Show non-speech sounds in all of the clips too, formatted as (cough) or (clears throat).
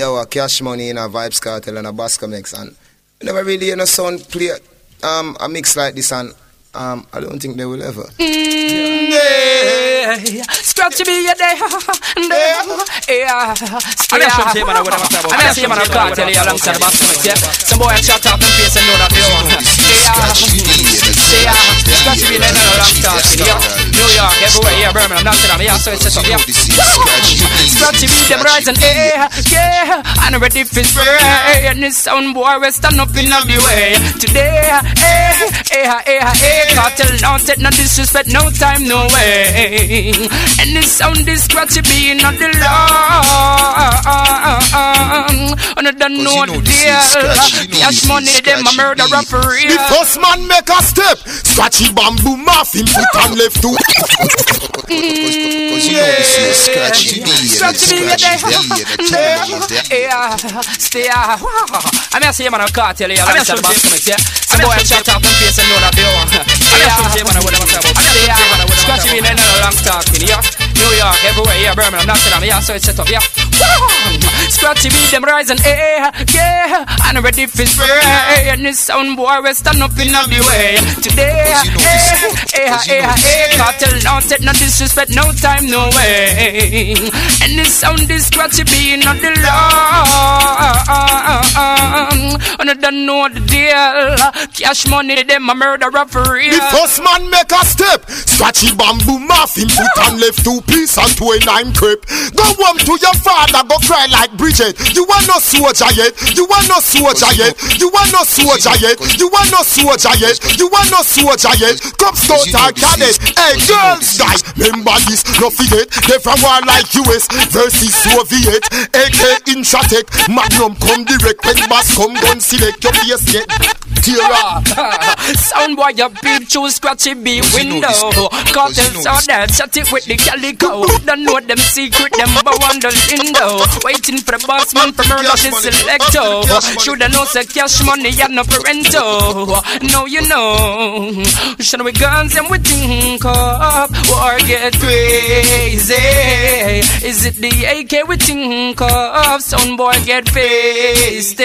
Yo, a cash money in a Vybz Kartel and a Bascom X, and you never really hear no sound play um, a mix like this, and um, I don't think they will ever. Mm, yeah. Scratchy B a day, day, yeah. I'm not sure man what I'm talking about. I'm not sure man can't tell you alongside the Bascom X, yeah. Some boy chat up and face and know that they own. Yeah, yeah. Scratchy B like a long talking, yeah. New York, everywhere, yeah. Birmingham, Amsterdam, yeah. So it's set up, yeah. Scratchy B them rising, yeah, yeah. And ready for spray. And this sound boy we stand up in the way today, eh, eh, eh, eh. Kartel now take no disrespect, no time, no way. And the sound is scratchy being on the law. And I don't know the deal. Cash money, them a murder for real. The first man make a step. Scratchy bamboo muffin, foot and left to. You know this is scratchy B, Scratchy B, yeah, stay out. I'm here saying man, I can't tell you. I'm here saying man, yeah. Some boy chat up and face and know that they own. Scratchy being in a long talking, yeah. New York, everywhere, yeah, Birmingham, Amsterdam, yeah, so it's set up, yeah. Scratchy beat them rising, eh, yeah. And ready for spray. And this sound boy, we stand up in the way. Today, eh, eh, eh, eh. Kartel, no take no disrespect, no time, no way. And this sound is scratchy being on the law. And I don't know the deal. Cash money, them a murderer for real. The first man make a step. Scratchy bamboo muffin, foot and left two piece and two a nine crip. Go home to your father, go cry like Bridget. You want no soldier yet? You want no soldier yet? You want no soldier yet? You want no soldier yet? You want no soldier yet? Come start our cadet. Hey, girls, guys, remember this, no forget. They from war like US versus Soviet. AK Intratec, Magnum come direct. When bass come gun select your face get. Tira. (laughs) Sound boy, your beat choose scratchy B window. Kartel saw that, shut it with the calico. Don't know them secret, them bow on the window. Waiting for the boss man from murder the selector. Shoulda know say cash money and no parento. No, you know. Should we guns and we think up. War get crazy. Is it the AK we think of? Sound boy get faced.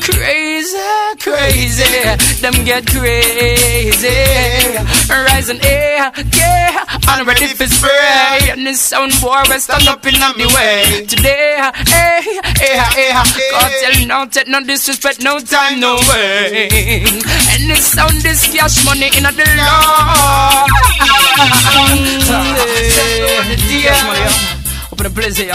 Crazy, crazy. Them get crazy. Rising air, yeah. I'm ready for spray. And this sound boy we stand up in the way. Today, eh, eh, eh. Kartel no take no disrespect, no time, no way. And this sound is cash money in the law. (laughs) Open the place here.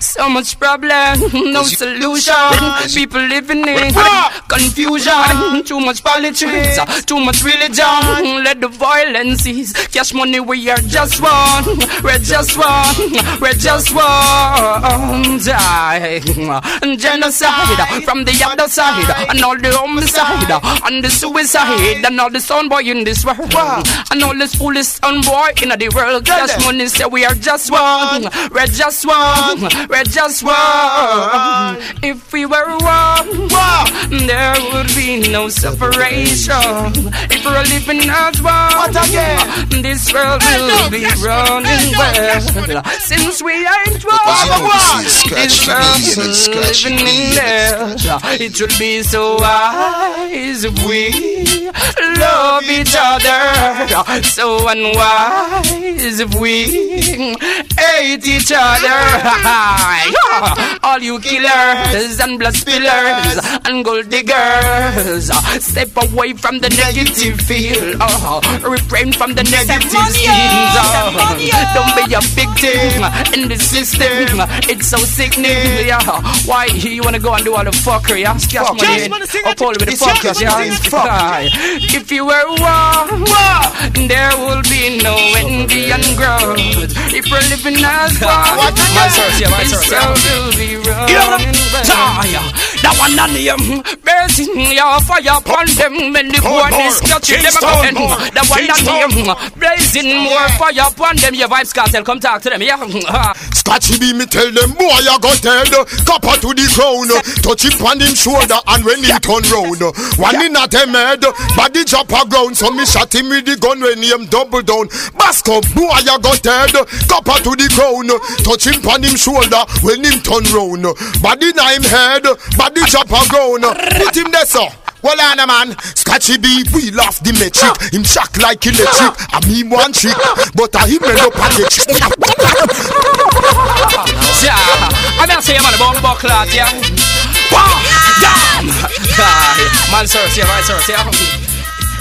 So much problem, (laughs) no solution. (laughs) People living in confusion. (laughs) Too much politics, uh, too much religion. Let the violence cease. Cash money, we are just one. We're just one. We're just one. Die. Genocide from the other side, and all the homicide, and the suicide, and all the son boy in this world, and all the foolish son boy in the world. Cash money say we are just one. We're just one. We're just one. If we were one, there would be no separation. If we're living as one, this world will be running well. Since we ain't one, this world living in there. It would be so wise if we love each other. So unwise if we hate each other. All you killers and blood spillers and gold diggers, step away from the negative feel. Oh, uh-huh. refrain from the negative schemes. Oh, uh-huh. don't be a victim in the system. It's so sickening. Yeah. Uh-huh. Why you wanna go and do all the fuckery? Yeah? Cash money in. Up all with the fuckers. Yeah. If you were one, there will be no envy and growth. If we're living as one, my source, yeah, my source. will be running well. That one on name. Blazing um, your fire upon them. When the boy is catching them again. That one on name. Blazing um, more fire upon them. Your Vybz Kartel, come talk to them. Yeah. (laughs) Scotchy be me tell them boy I got dead. Copper to the crown. Touch him on him shoulder and when he turn round. One in at him head. Body drop a ground. So me shot him with the gun when he him double down. Basco boy I got dead. Copper to the crown. Touch him on him shoulder when him turn round. Body na him head. Body drop a ground. Put him there so. Well, on a man, Scotchy B, we laugh the metric. Him shock like electric. I mean one trick, but I him end up at the Yeah, I'm gonna say, man, about buckle out, yeah. Wow, damn! Man, sir, see, right, sir, see.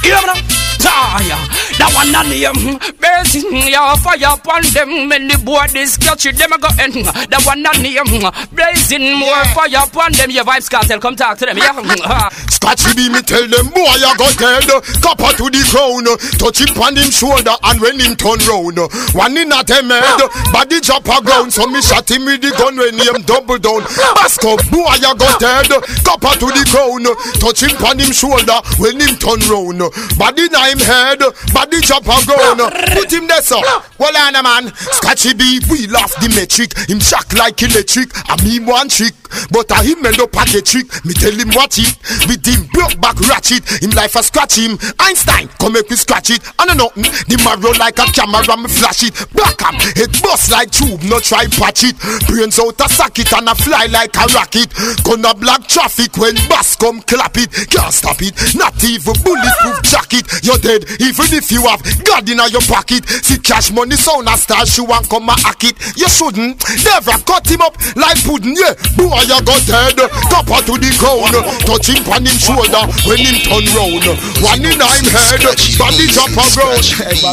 You know what Tire, that one on them Blazing your fire upon them. The boy is catching them I go in That one on them Blazing more fire upon them. Your Vybz Kartel come talk to them Yeah. (laughs) Scotchy be me tell them boy I got dead. Copper to the crown. Touch him on him shoulder And when him turn round. One in at him head Body drop a ground. So me shot him with the gun When him double down. Ask Basco boy I got dead. Copper to the crown. Touch him on him shoulder When him turn round. Body na him head. Body a ground Put him there so Well on a man. Scratchy B we laugh the metric. Him shock like electric. I mean one trick. But I him end up at a trick. Me tell him what it. With him broke back ratchet. Him life a scratch him. Einstein come make me scratch it. I know nothing. The marrow like a camera me flash it. Black him It bust like tube No try patch it. Brains out a socket And a fly like a rocket. Gonna block traffic When bass come clap it. Can't stop it. Not even bulletproof jacket dead Even if you have God in your pocket See cash money sound a star She want come a hack it You shouldn't Never cut him up like pudding Yeah Boy you got dead Copper to the ground Touch him on him shoulder When him turn round One in him head Body drop a ground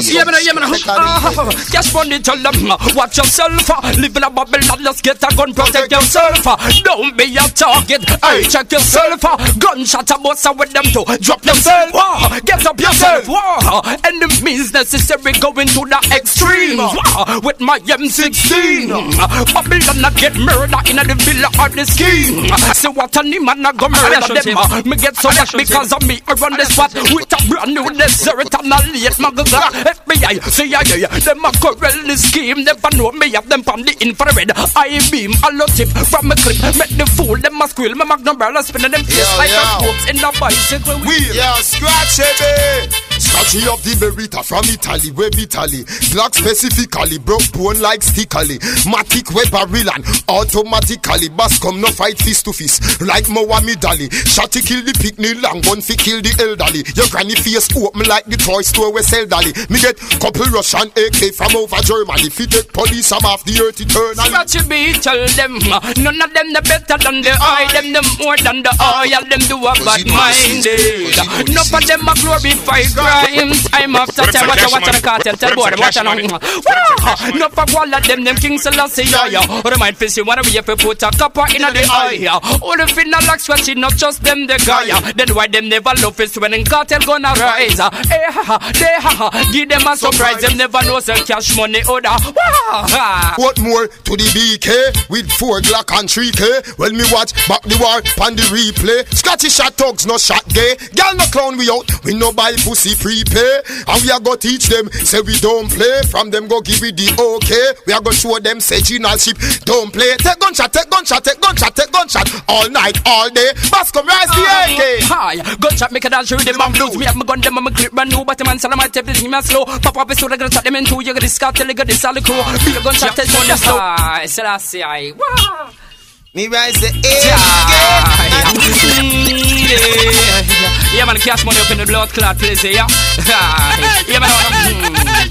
Yeah, man, yeah, man. Oh, just want to tell them, uh, watch yourself. Uh, live in a bubble, not just get a gun, protect yourself. Uh, don't be a target. Hey, check yourself. Gunshot a bust with them too. Drop yourself. Get up yourself. Whoa, and it means necessary going to the extreme. With my M16. Babylon not get murder in the villa or the scheme. So what a name man I go murder them. Me get so much because of me. I run the spot with a brand new desert and a late magazine. FBI, CIA, them a corral the scheme. Never know me have them from the infrared. I beam a lot tip from a clip. Make the fool them a squeal. Me magnum barrel spinning them face like a spokes in a bicycle wheel. Yeah, scratch it. Scratchy of the Beretta from Italy, where Italy. Black specifically, broke bone like stickily. Matic we barrel and automatically. Bass come no fight fist to fist. Like Mohammed Ali. Shotty kill the picnic, long gun fi kill the elderly. Your granny face open like the toy store we sell dolly. Me get couple Russian AK from over Germany. Fi take police, I'm off the earth eternally. Scratchy B tell them uh, none of them the better than the eye, them the more than the oil, them do a bad minded. Enough of them a glorify crimes. Time after time, watch out, watch out the cartel, tell boy, watch now. Wow, enough all of them, them King Selassie, yeah, yeah. Or the mind face you wanna be if you put a copper in the eye. All the finna like scratchy, not just them the guy. Then why them never love is when in cartel gonna rise. Eh, ha, ha, they, ha, ha. Give them a surprise, them never know say cash money order. What more to the BK with four Glock and three K? Well, me watch back the war pan the replay. Scotty shot thugs, no shot gay. Girl no clown we out, we no buy pussy prepay. And we are go teach them, say we don't play. From them go give it the okay. We are go show them say ship don't play. Take gunshot, take gunshot, take gunshot, take gunshot. All night, all day. Bass come rise the AK. Hi, gunshot make a dance through the man blues. Me have my gun, them I'm a clip brand new, but the man salamite tape this man slow. Pop up it's so they gonna shot them in two. You got this car till you got this solid crew. Be a gunshot test on the slow. I said I say I. Wow. Me rise the Yeah, A Mm, yeah, yeah, man, cash money up in the blood clot place, yeah. yeah, man.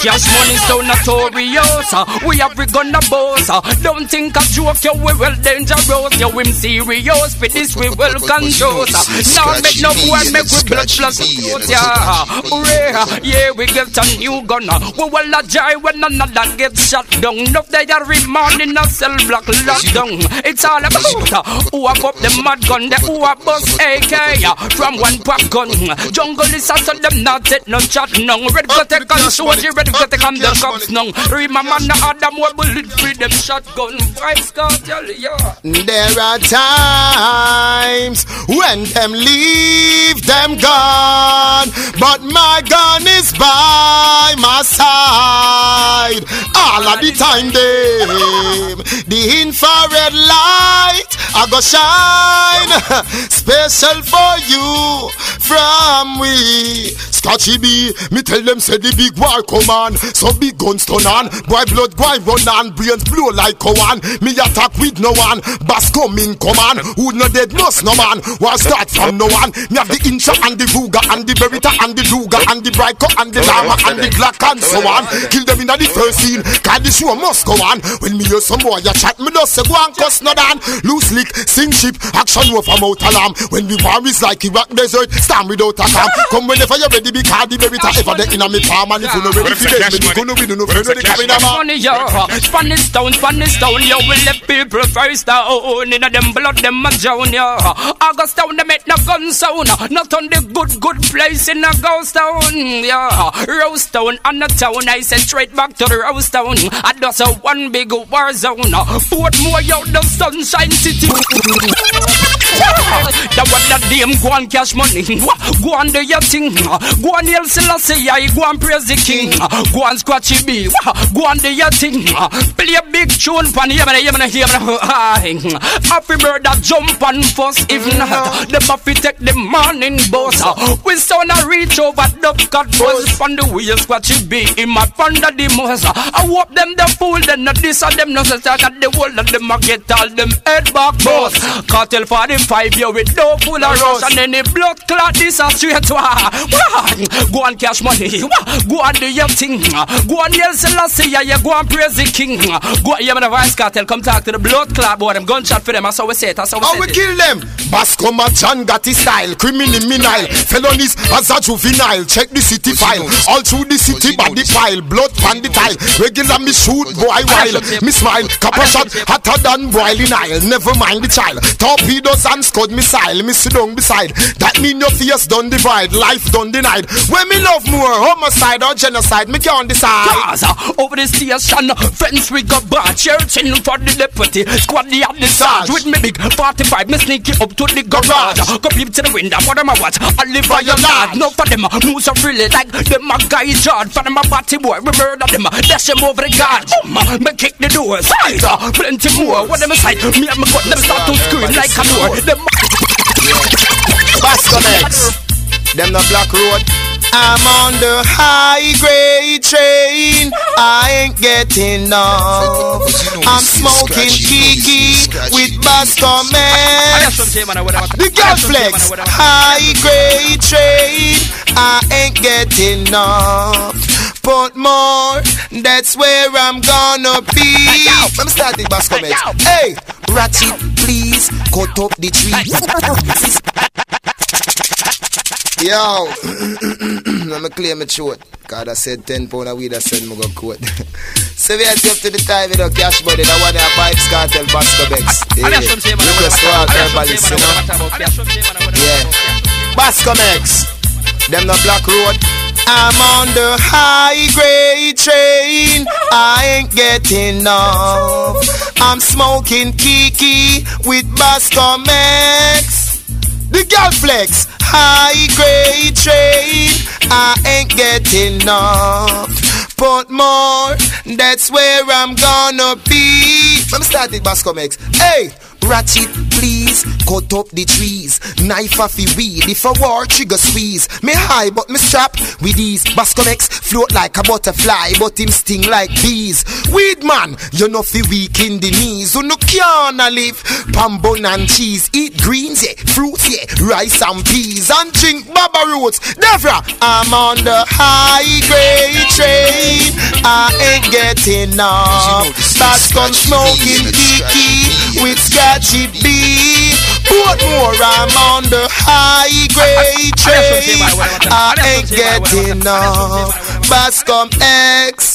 Cash money so notorious. uh, We have we gonna boss. uh, Don't think a joke, you we well dangerous. You him serious. For this we well control. uh, Now make no boy make we blood plus yeah. Hooray, yeah, we get a new gun. uh, We will a joy when another gets shot down. Enough they are remanding a cell block lockdown. It's all about who have up the mad gun, the who have bust AK from one pack gun. Jungle is a so them not take no chat no. Red go take and soldier, red the get come the cops now. Remember the other more bullet free them shotgun. Vybz Kartel, yeah. There are times when them leave them gone, but my gun is by my side. All of the time, them the infrared light I go shine (laughs) special for you from we. Scotchy B, me tell them say the big war come on, so big guns turn on, boy blood go run on, brains blow like one. Me attack with no one, bass come in command. Who no dead must no man, war start from no one. Me have the incha and the Ruger and the Beretta and the duga and the brico and the lama and the black and so on. Kill them in the first scene, cause the show must go on. When me hear some boy a chat, me just say go and cuss no dan. Loose lick, sing ship, action over mouth alarm. When we war is like Iraq desert, stand without a calm. Come whenever you're ready the big card, the Beretta ever the inna me palm and if you no ready for dead, me gonna be no friend ready coming out. Funny yo, Spanish town, Spanish town, yo, we let people first down. Inna them blood, them a drown yo. August town, they make no gun sound, not on the good, good place in a ghost town, yeah. Rose town, and the town, I send straight back to the Rose town. I just a one big war zone. Portmore, yo, the sunshine city. That what that damn go and cash money. Go and do your thing. Go and yell Selassie, go and praise the king. Go and scratchy B. Go and do your thing. Play a big tune pan here, man, here, man, here. Happy bird that jump and fuss. If not, the buffy take the morning boss. We sound a reach over the cut buzz. From the wheel scratchy B. In my panda the most. I hope them the fool, then not this or them no such at the whole of them. I get all them head back boss. Kartel 45 year with no full of rush and any blood clot this a straight to Go and cash money. Go and do your thing. Go and yell Selassie. Yeah, go and praise the king. Go yeah, man, the Vybz Kartel. Come talk to the blood clot boy. Them gunshot for them. That's how we say it. That's how we say it. How we kill them? Basco John got his style, criminal minile, felonies as a juvenile. Check the city file, all through the city body pile, blood pan the tile. Regular me shoot boy while me smile, copper shot hotter than boiling oil. Never mind the child, torpedoes and scud missile. Me sit down beside. That mean your face done divide, life done denied. When me love more, homicide or genocide, me can't decide. Gaza, over the station, friends we got bad, searching for the deputy, squad the at the sarge, with me big 45, me sneaky up to the garage, go peep to the window, for them I watch, I live by your lad, no for them, moves so really like them a guy judge, for them a batty boy, we murder them, dash them over the guard, boom, me kick the door, side, uh, plenty more, what them side, me and my cut, them start to scream like a door, them Bascom X. Eh? Them the black road. I'm on the high grade train. I ain't getting enough. I'm smoking Kiki with Basco Man. The girl flex, high grade train. I ain't getting. Put more, that's where I'm gonna be. Let me start the Bascom X. Hey, Ratchet, please cut up the tree. (laughs) Yo, (clears throat) let me clear my throat. God, I said 10 pound of weed, I said me go quote. (laughs) so we are up to the time with a cash money. That one of Vybz Kartel Bascom X. Yeah. Request to all herbalists, you know. Yeah. Bascom X. Them the black road. I'm on the high grade train. I ain't getting enough. I'm smoking Kiki with Bascom X. The girl flex, high grade train. I ain't getting enough. Put more, that's where I'm gonna be. Let me start the Bascom X. Hey, Ratchet, please cut up the trees. Knife off the weed if a war trigger squeeze. Me high but me strap with these. Bascom X float like a butterfly, but him sting like bees. Weed man, you know fi weak in the knees. You no canna live. Palm bun and cheese, eat greens, yeah, fruits, yeah, rice and peas, and drink baba roots. Devra, I'm on the high grade train. I ain't getting enough. Bascom smoking kiki with scratchy B. Put more, I'm on the high grade train. I ain't getting enough. Bascom X.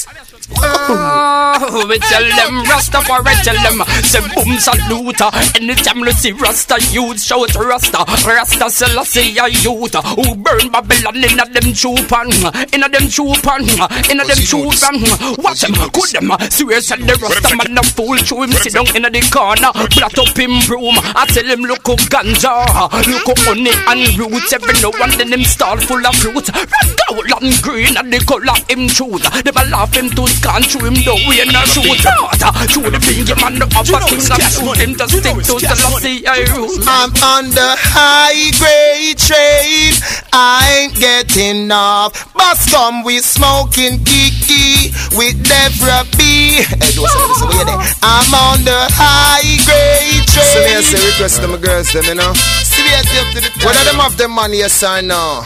Ah, oh, we tell them Rastafari tell them say boom salute anytime you see Rasta youth shout Rasta. Rasta Selassie a youth. Who burn Babylon inna them chupan? Inna them chupan inna them chupan. watch them good them. Swear said the Rasta man a fool show him sit down inna the corner. flat up him broom. I tell him look up ganja. Look up honey and roots. Every now and then him start full of fruit. Red gold and green and the color him choose. A laugh him to scan through him though we not shoot out through the finger man the upper thing and shoot him just stick to Selassie I'm on the high grade train. I ain't getting off. Bus come we smoking kiki with Deborah B. Hey, do something, so we there. I'm on the high grade train. So me I say request them girls them, you know. Seriously up to the time. What are them of them money yes or no?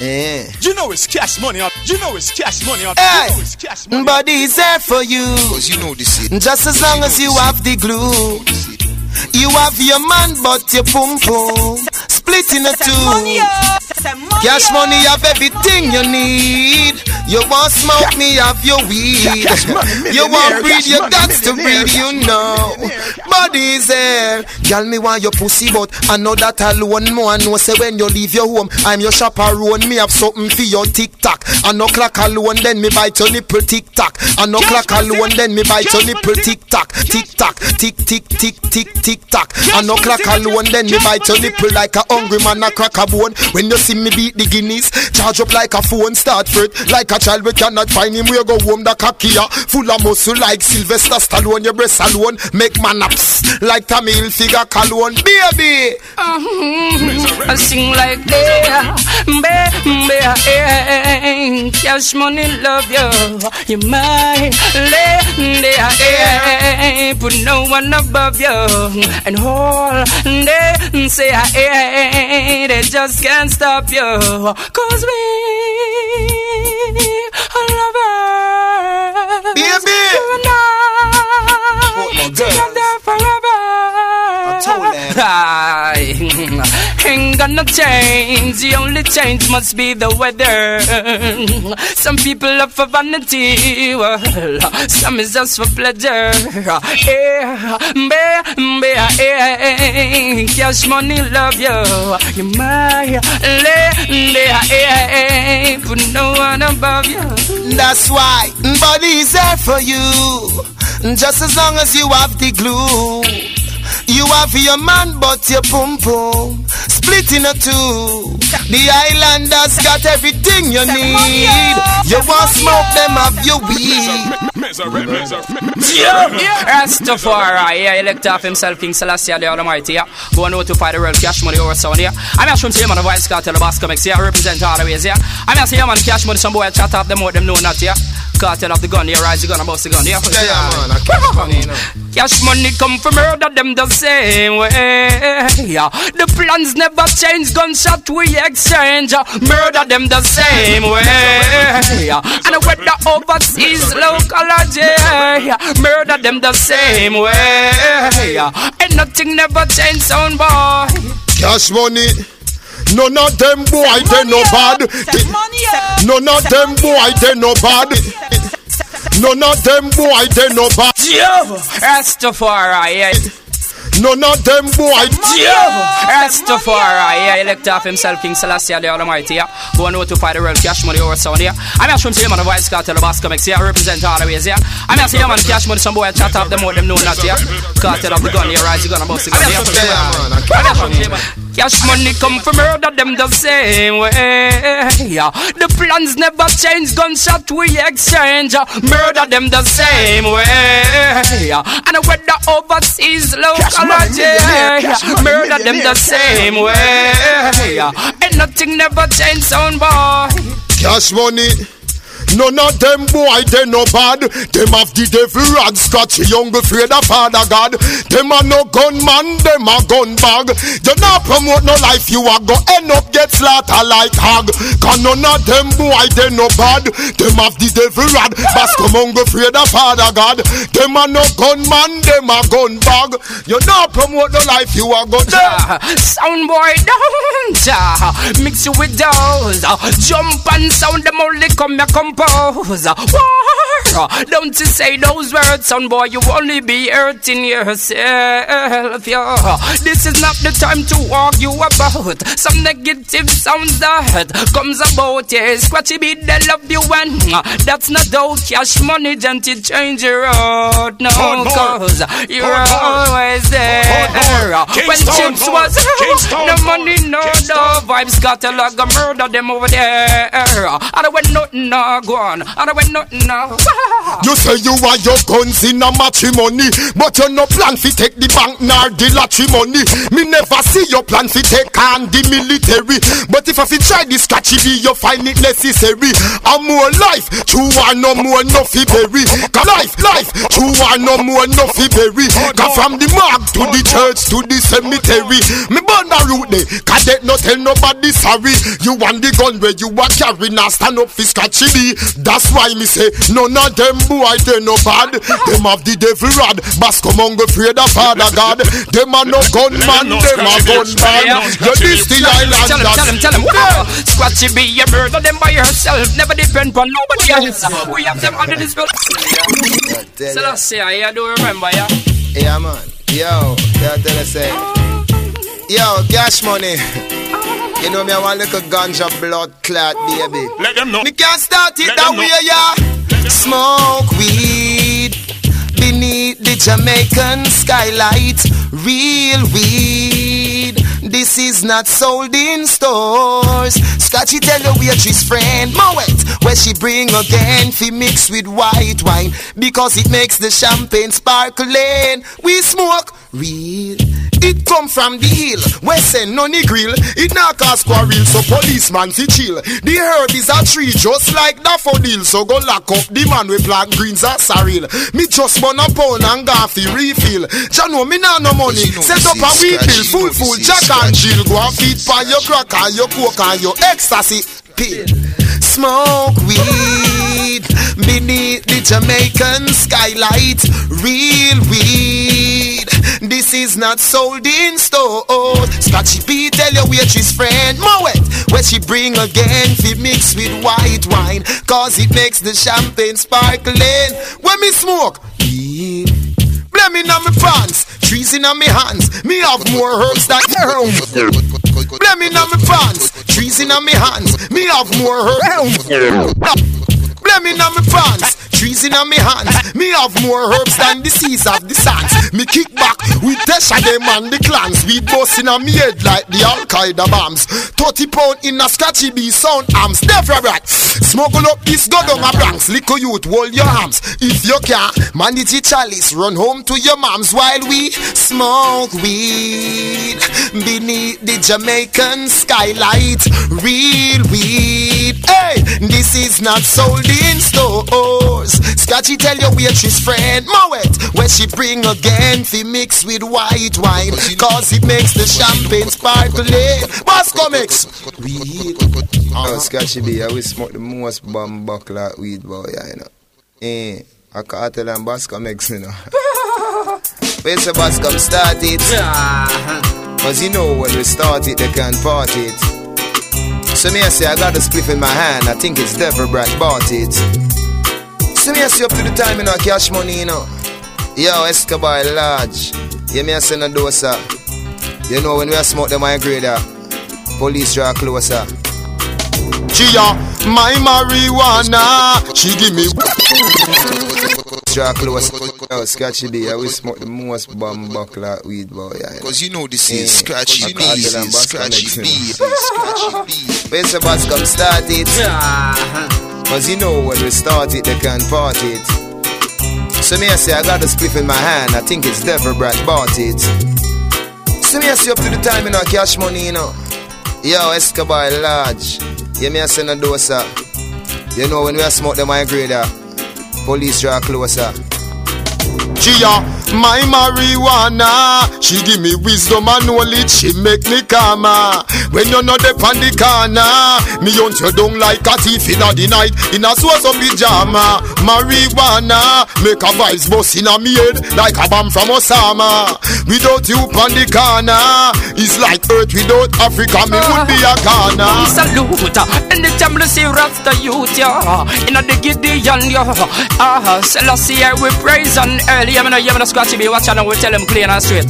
Eh. You know it's cash money up. You know it's cash money up. Hey, You know it's cash money. Body is there for you. Cause you know this shit. Just as long as you have the glue. You have your man, but your pum pum split in a two. Cash money have everything you need. You want smoke me, have your weed. You want breed, cash you got to breed, you know. money, millionaire, Body's there. Girl, me want your pussy, but I know that alone. More I know say when you leave your home, I'm your chaperone. Me have something for your tic tac. I no clock alone, then me bite your nipple tic tac. I no Cash clock money, alone, then me bite your cash nipple money, tic tac, tic tac, tick tick tick tick tick tac. I no clock alone, then me bite your nipple like a hungry man a crack a bone. When you see me beat the guineas, charge up like a phone, start fret like a child. We cannot find him. We go home the kakia, full of muscle like Sylvester Stallone. Your breast alone make man ups like Tommy Hilfiger cologne, baby. Mm-hmm. I sing like yeah, baby, yeah. Cash money, love you. You my lady, yeah. Put no one above you, and all they say, yeah, they just can't stop you, cause we are lovers. Baby. You and I, together forever. Ain't gonna change. The only change must be the weather. Some people love for vanity, well, some is just for pleasure. Yeah, baby, yeah, cash money love you. You my lady, yeah, eh, put no one above you. That's why body is there for you. Just as long as you have the glue. You have your man, but your pum pum split in a two. The islanders got everything you need. You want smoke them, have your weed. Rastafari, yeah, he elect off himself King Selassie the Almighty, yeah. Go on notify the world, cash money over sound, yeah. I'm here from man, the Vybz Kartel, the boss comics, yeah. I represent all the ways, yeah. I'm here say, man, cash money, some boy chat up them out, them know not, yeah. Kartel of the gun, yeah, rise the gun, about the gun, yeah. Yeah, yeah, man. I cash money. Cash money come from murder them the same way. Yeah. The plans never change, gunshot we exchange. Murder them the same way. Yeah. And whether overseas, local or yeah. murder them the same way. Yeah. And nothing never change, sound boy. Cash money. None of them boy they no bad. None of them boy they no bad. None of them boy they no bad. Rastafari, yeah. None of them boy. Rastafari, yeah, elect off himself King Selassie the Almighty, yeah. Go and notify the world, cash money over sound, yeah. I'm here from say, man, the Vybz Kartel, the boss comics, yeah, represent all the ways, yeah. I'm here say, man, cash money, some boy chat up them out, them know not, yeah. Kartel of the gun, yeah, rise the gun, about the gun, yeah. Yeah, yeah, man. I I'm cash here from money. say, man, Cash money come from murder them the same way. Yeah. The plans never change, gunshot we exchange. Murder them the same way. Yeah. And whether overseas, local or money, millionaire, jail, cash money, murder them the same way. Yeah. And nothing never change, sound boy. Cash money. None of them boy they no bad. Them have the devil rag scratch young afraid of Father God. Them a no gunman, them a gun bag. You not promote no life, you a go end up get slaughter like hog. Cause none of them boy they no bad. Them have the devil rag. Bask among afraid of Father God. Them a no gunman, them a gun bag. You not promote no life, you a go. (laughs) Sound boy don't mix you with those jump and sound them only come here come oppose war. Don't you say those words, son boy, you only be hurting yourself, yeah. This is not the time to argue about some negative sounds that comes about, yeah. Scratchy beat, they love you and that's not all cash money, don't you change your road, no, cause you're always there. When chips was no money, no, no vibes, got a log of murder them over there. I don't want nothing, no, go on. I don't nothing, no. (laughs) You say you want your guns in a matrimony, but you no plan fi take the bank nor the lottery money. Me never see your plan fi take on the military, but if I fi try this catchy be, you find it necessary. I'm more life, true or no more no fi bury. Life, life, true or no more no fi bury. Cause from the mark to the church to the cemetery, me burn a root there. Cause they no tell nobody sorry. You want the gun where you are carrying, now stand up fi scratchy. That's why me say none of them boy they no bad. Them have the devil rod. Bass come on go afraid of Father God. Them are no gunman, them are gunman. You this the island Tell him, tell him, tell him. Yeah. Scratchy B a murder them by yourself. Never depend on nobody else. We have them under this spell. Tell So ya. that's it. I do remember, yeah. Yeah, man. Yo, yeah, tell us say. Yo, cash money. You know me, I want a little ganja blood clot, baby. Let them know. Me can't start it Let that way, yeah. Smoke weed beneath the Jamaican skylight. Real weed. This is not sold in stores. Scotchy tell your waitress friend, Moet, where she bring again, fi mix with white wine because it makes the champagne sparkling. We smoke real. It come from the hill, where send nonny grill. It not cause quarrel, so policeman fi chill. The herb is a tree, just like daffodil. So go lock up the man with black greens as sorrel. Me just burn a pound and fi refill. Ja know me nah no money. Set up a wheat bill, full full jack scratchy. Jill. Go and feed for your crack and your coke and your ecstasy pill. Smoke weed beneath the Jamaican skylight. Real weed. This is not sold in stores. Scotchy P tell your waitress friend Moet where she bring again fi mix with white wine cause it makes the champagne sparkling. When me smoke weed. Blaming on my pants, trees in on me hands. Me have more herbs than Blaming on my pants, trees in on me hands. Me have more herbs. Blaming on my pants, trees in me hands. Me have more herbs than the seas of the sands. Me kick back with Tesha them and the clans. We busting on me head like the Al Qaeda bombs. 30 pound in a scratchy B sound arms. Never right. Smuggle up this go down a youth, hold your arms. If you can, manage the chalice. Run home to your moms while we smoke weed beneath the Jamaican skylight. Real weed. Hey, this is not sold in stores. Scotchy tell your waitress friend Moet where she bring again fi mix with white wine cause it makes the champagne sparkling. Bascom X. Weed. Oh, Scotchy B, I will smoke the most bomb buckler weed boy, yeah, you know. Eh, I can't tell them Bascom X, you know. (laughs) Where's the Bosco start it? Cause you know when we start it, they can't part it. So me I say I got a spliff in my hand, I think it's Deborah Brad bought it. So me I say up to the time, you know, cash money, you know. Yo, Escobar large. Yeah, me I say no dosa. You know when we are smoke them high grader, police draw closer. Gia, my marijuana. She give me Draw closer. Yo, Scratchy B, I will smoke the most bomb buckler weed boy, yeah. you know. Cause you know this is scratchy B. can't This is scratchy B. you know. This is scratchy B. Where's the boss come start it? Uh-huh. Cause you know when we start it, they can't part it. So me I say I got a spliff in my hand, I think it's Deborah Brad bought it. So me I say up to the time, you know, cash money, you know. Yo, Escobar large. Yeah, me I say no dosa. You know when we smoke them high grader, police draw closer. Gia, my marijuana. She give me wisdom and knowledge, she make me calmer. When you know the on the corner, me hunt you down like a thief in the night in a source of pajama. Marijuana make a vibes bust in a me head like a bomb from Osama. Without you on the corner, it's like Earth without Africa. Me would be a Ghana. Salute, anytime you see Rasta youth, yeah, in a the Gideon, yeah, ah, Selassie, we praise and early, I'm gonna, I'm scratch me, watch and we tell clean and straight.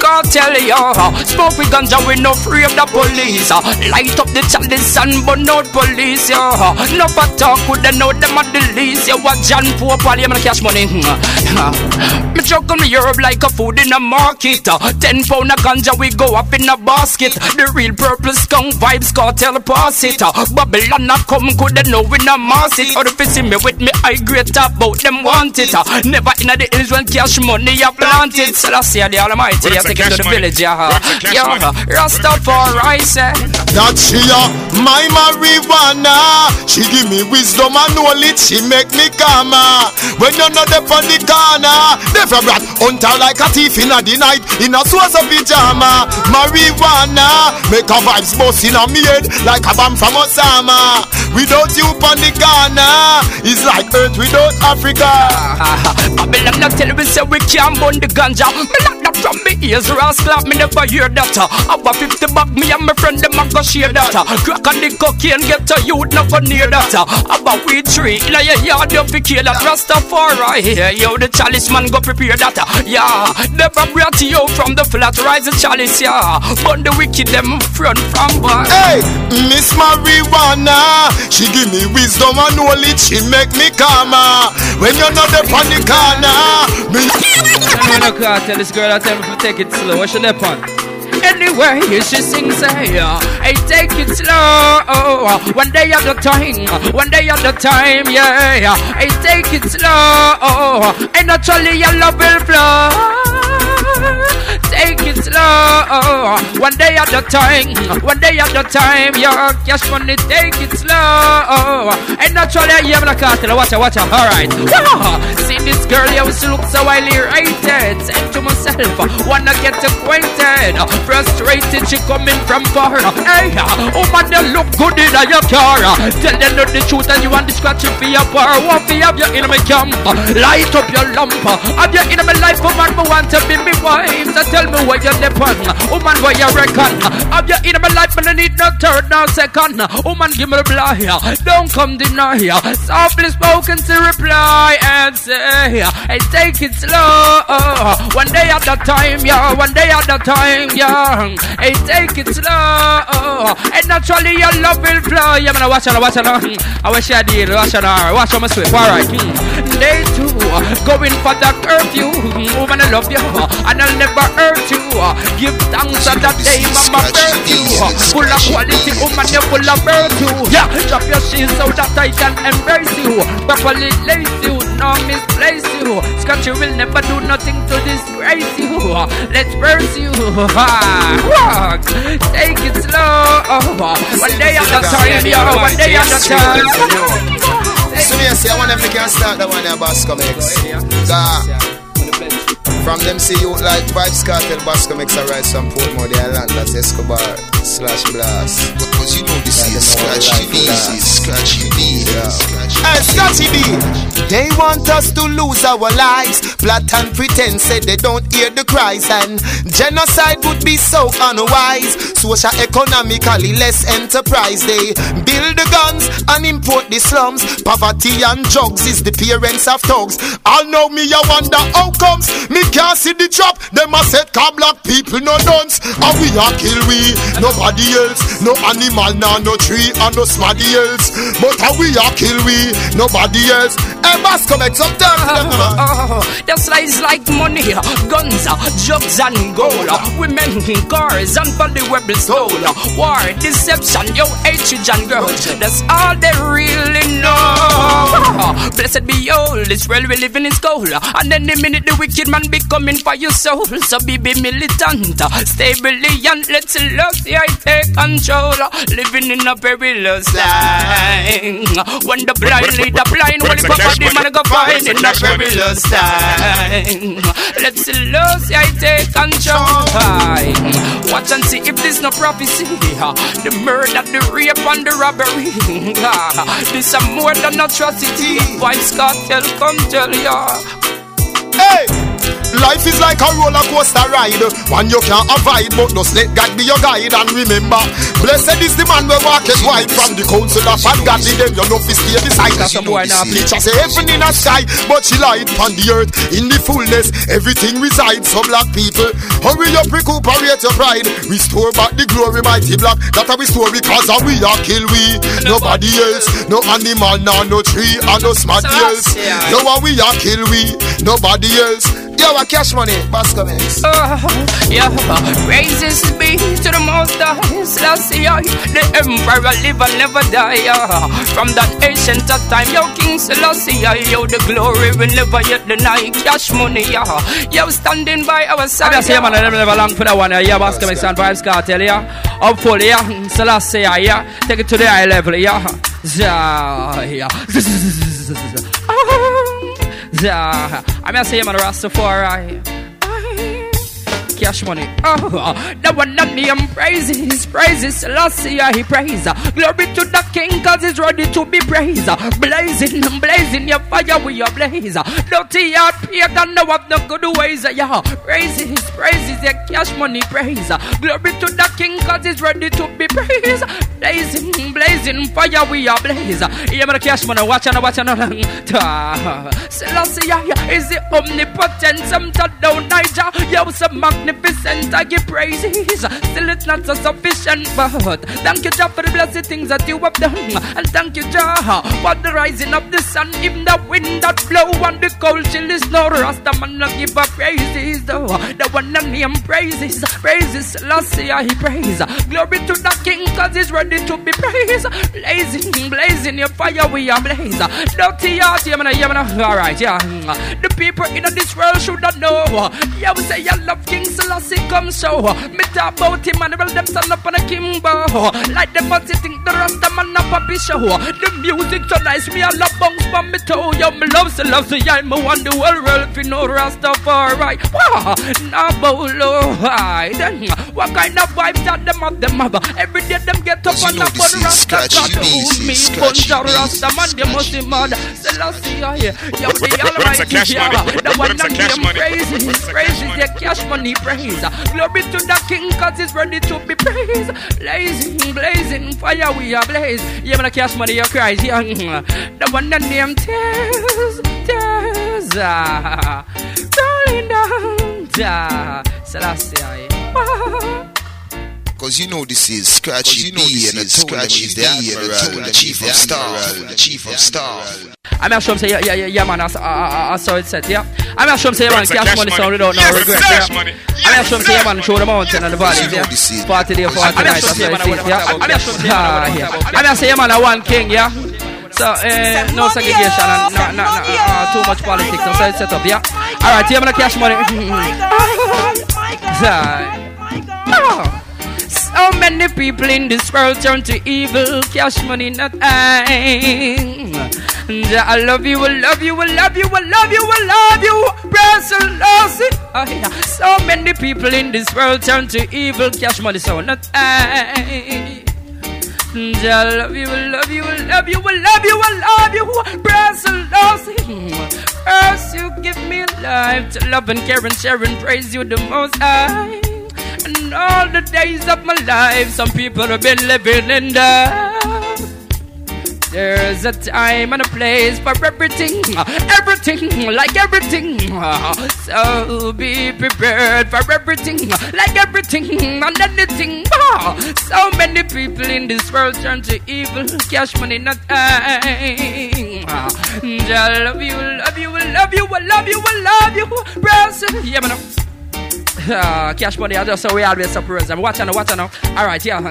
God tell you, smoke with guns ganja, we no free of the police. Light up the chalice and burn out police, yeah. No but talk with them, know them at the least. Yeah, what John Pope, while you cash money. Me juggle me herb like a food in a market. Ten pound of ganja, we go up in a basket. The real purple skunk vibes, cartel pass it. Babylon a come good, they know we no mass it. Or if you see me with me, I great about them want it. Never in the when cash money a planted. Selassie the Almighty, I take it to the village, yeah. Yeah, Rastafari say. That she a my marijuana. She give me wisdom and knowledge. She make me calmer. When you're not the on the corner, they from rat hunter like a thief in the night in a source of pajama. Marijuana make a vibes bust in a me head like a bomb from Osama. Without you on the corner, it's like Earth without Africa. (laughs) Babylon not tell me say we can't burn the ganja. Me lock that from me ears, rascal. Me never hear that. About 50 bag, me and my friend them a go share that. Crack on the cocaine, get to you, never near that. About we tree, in your yard, you fi kill that. Rastafari, yeah, yo, the chalice man go prepare that. Yeah, never brought you from the flat, rise the chalice, yeah. Burn the wicked them front from back. Hey, Miss Marijuana, she give me wisdom and knowledge. She make me calmer. When you know the on the corner, me. I'm gonna call tell this girl I tell me to take it slow. What's your nap on? Anyway, she sings say, uh, hey, take it slow. One day at a time, one day at a time, yeah. Hey, take it slow. And naturally, your love will flow. Take it slow. One day at a time, one day at a time, your cash money, take it slow. And naturally, you have a cartel. Watch out, watch out. Alright. See this girl, you look so highly rated. Say to myself, wanna get acquainted. Frustrated, she coming from far. Hey, oh man, you look good in your car. Tell them the truth and you want the scratch for your bar. What for have you in my camp? Light up your lamp. Have you in my life, oh man, me want to be my wife. So tell me where you're depend. Woman, where you reckon? Have you in my life, but I need no third, no second. Woman, give me the blood here. Don't come deny here. Softly spoken to reply and say, hey, take it slow. One day at a time, yeah. One day at a time, yeah. Hey, take it slow. And naturally, your love will flow. Yeah, man, I watch out, watch out. I wish I did. Watch out, watch out, my sweet. All right. Hmm. Day two, going for the curfew. Hmm, woman, I love you, and I'll never hurt you. Give thanks on that day, mama, birth you. Full of quality, woman, you're full of virtue. Yeah, drop your shoes so that I can embrace you. Properly lace you, no misplace you. Scotch, you will never do nothing to disgrace you. Let's you. Walk, take it slow. One day at a time, yeah, one day at a time. So say I want them to can start that one Mix. Ga- From them see you like Vybz Kartel Bascom X I rise from Portmore the island that's Escobar slash Blast. Because you know this Yeah, is them all scratchy like bees, that. is scratchy bees, Yeah. scratchy Hey, Scotty B. They want us to lose our lives. Plot and pretend say they don't hear the cries. And genocide would be so unwise. Social economically less enterprise. They build the guns and import the slums. Poverty and drugs is the parents of thugs. I know me, I wonder how comes me can't see the trap. Them a set car black people no dance, and we a kill we. Nobody else, no animal, nah, no tree, and no somebody else. But how we a kill we, nobody else. Hey, Basco, make some time for them, man. Oh, the like money, guns, ah, drugs and gold, ah. women, in cars and valuable soul. Ah. War, deception, yo, hatred and grudge. That's all they really know. Blessed be all world we live in is gold. And then the minute the wicked man be coming for your soul. So be be militant, stay brilliant. Let's love the I take control. Living in a perilous time. When the blind lead the blind, when the body man go find in a perilous time. Let's Selassie I take control. Watch and see if this no prophecy. The murder, the rape, and the robbery. This a more than atrocity. Vybz Kartel come tell ya. Hey! Life is like a roller coaster ride, one you can't avoid, but just let God be your guide. And remember, blessed is the man who walketh wide from the council of God. ungodly. Them you know fi stay beside. Some boy now. Teacher say heaven in a sky, but she light on the earth. In the fullness, everything resides. So black people, hurry up, recuperate your pride, restore back the glory, mighty black. That we store because of we are kill we. Nobody else, no animal, no no tree, and no smart else. No one we are kill we. Nobody else. Yo, a cash money, Bascom X. Oh, yeah, praises be to the most high, Selassie, the emperor live and never die. yeah. From that ancient time, yo, King Selassie, yo, the glory will never yet deny. Cash money, yeah, yo, standing by our side. I just say, man, I never never long for that one. Yeah, yeah, Bascom X and Vybz Kartel, yeah. Up full, yeah. Selassie, yeah. Take it to the high level, yeah. Yeah, yeah. (laughs) Yeah. I'm gonna say, man, Rastafari. Cash money. Oh, the one that name praises, praises, Selassie, he praise. Glory to the King, cause he's ready to be praised. Blazing, blazing, your fire we are blaze. Dirty heart, pagan, no have no good ways. Yeah, praises, praises, yeah, cash money praise. Glory to the King, cause he's ready to be praised. Blazing, blazing, fire we are blaze. Yeah, man, cash money, watch and watch and Selassie, yeah, is the omnipotent, some down Niger. Yo, some magnificent, I give praises. Still, it's not so sufficient, but thank you, Jah, for the blessed things that you have done. And thank you, Jah, for the rising of the sun, even the wind that blow and the cold chill is no rasta I give up praises, though. The one that name praises, praises, Selassie, I praise. Glory to the King, cause he's ready to be praised. Blazing, blazing, your fire we are blaze. Dirty heart, yeah, man, alright, yeah. The people in this world should not know. Yeah, we say, I love King Selassie come show. Uh, me talk about him and well them stand up on a kimbo. Uh, like them but think the rasta man up a show. Uh, the music so nice, me a love bounce from me toe. Yo, me love Selassie, yeah, me want the whole world if you know Rastafari. Bolo oh, high. Then what kind of vibes that them have them have? Every day them get up Cause you and up on is Rasta scratchy God hold me. scratchy Punch out. Rasta man, they must be mad. Selassie, yeah, yo, the what- what's the Almighty, cash yeah. money? What- The what- one what's the that cash name money? praises, cash money? yeah, cash money praise. Glory to the King, cause he's ready to be praised. Blazing, blazing, fire we are blaze. Yeah, man, cash money, you cries, yeah. The one that name tears, tears, ah. Rolling down, ah. Selassie. Cause you know this is Scratchy B and the Scratchy D and the the Chief of Staff, the Chief of Staff. I'm not sure I'm saying, yeah, yeah, yeah, yeah, man, I, I, I, I saw it set, yeah. I'm not sure I'm saying, man, cash cash money money? sound without no Yes, regret, yeah. money. I'm not sure I'm saying, man, show the mountain and the valleys, You know yeah. this is- 40 day, 40 I'm night, sure that's saying, what man, it is, yeah. I'm not sure saying, man, what yeah. about- I'm not saying, man, I one king, yeah. So, uh, no segregation and no, no, no, uh, too much politics, no, so it's set up, yeah. Alright, here, man, cash money. Ah. (laughs) So many people in this world turn to evil, cash money not I. I love you, I love you, I love you, I love you, I love you, Brussels, oh, yeah. So many people in this world turn to evil, cash money, so not I. I love you, I love you, I love you, I love you, I love you, Brussels, First you give me life to love and care and share and praise you the most high. And all the days of my life, some people have been living in doubt. There's a time and a place for everything, everything, like everything. So be prepared for everything, like everything and anything. So many people in this world turn to evil, cash money not I. I love you, love you, love you, I love you, I love you, Brazil. Yeah, man. Ah, cash money, I just so we always surprise them. Watch out, watch out. Alright, yeah. (laughs)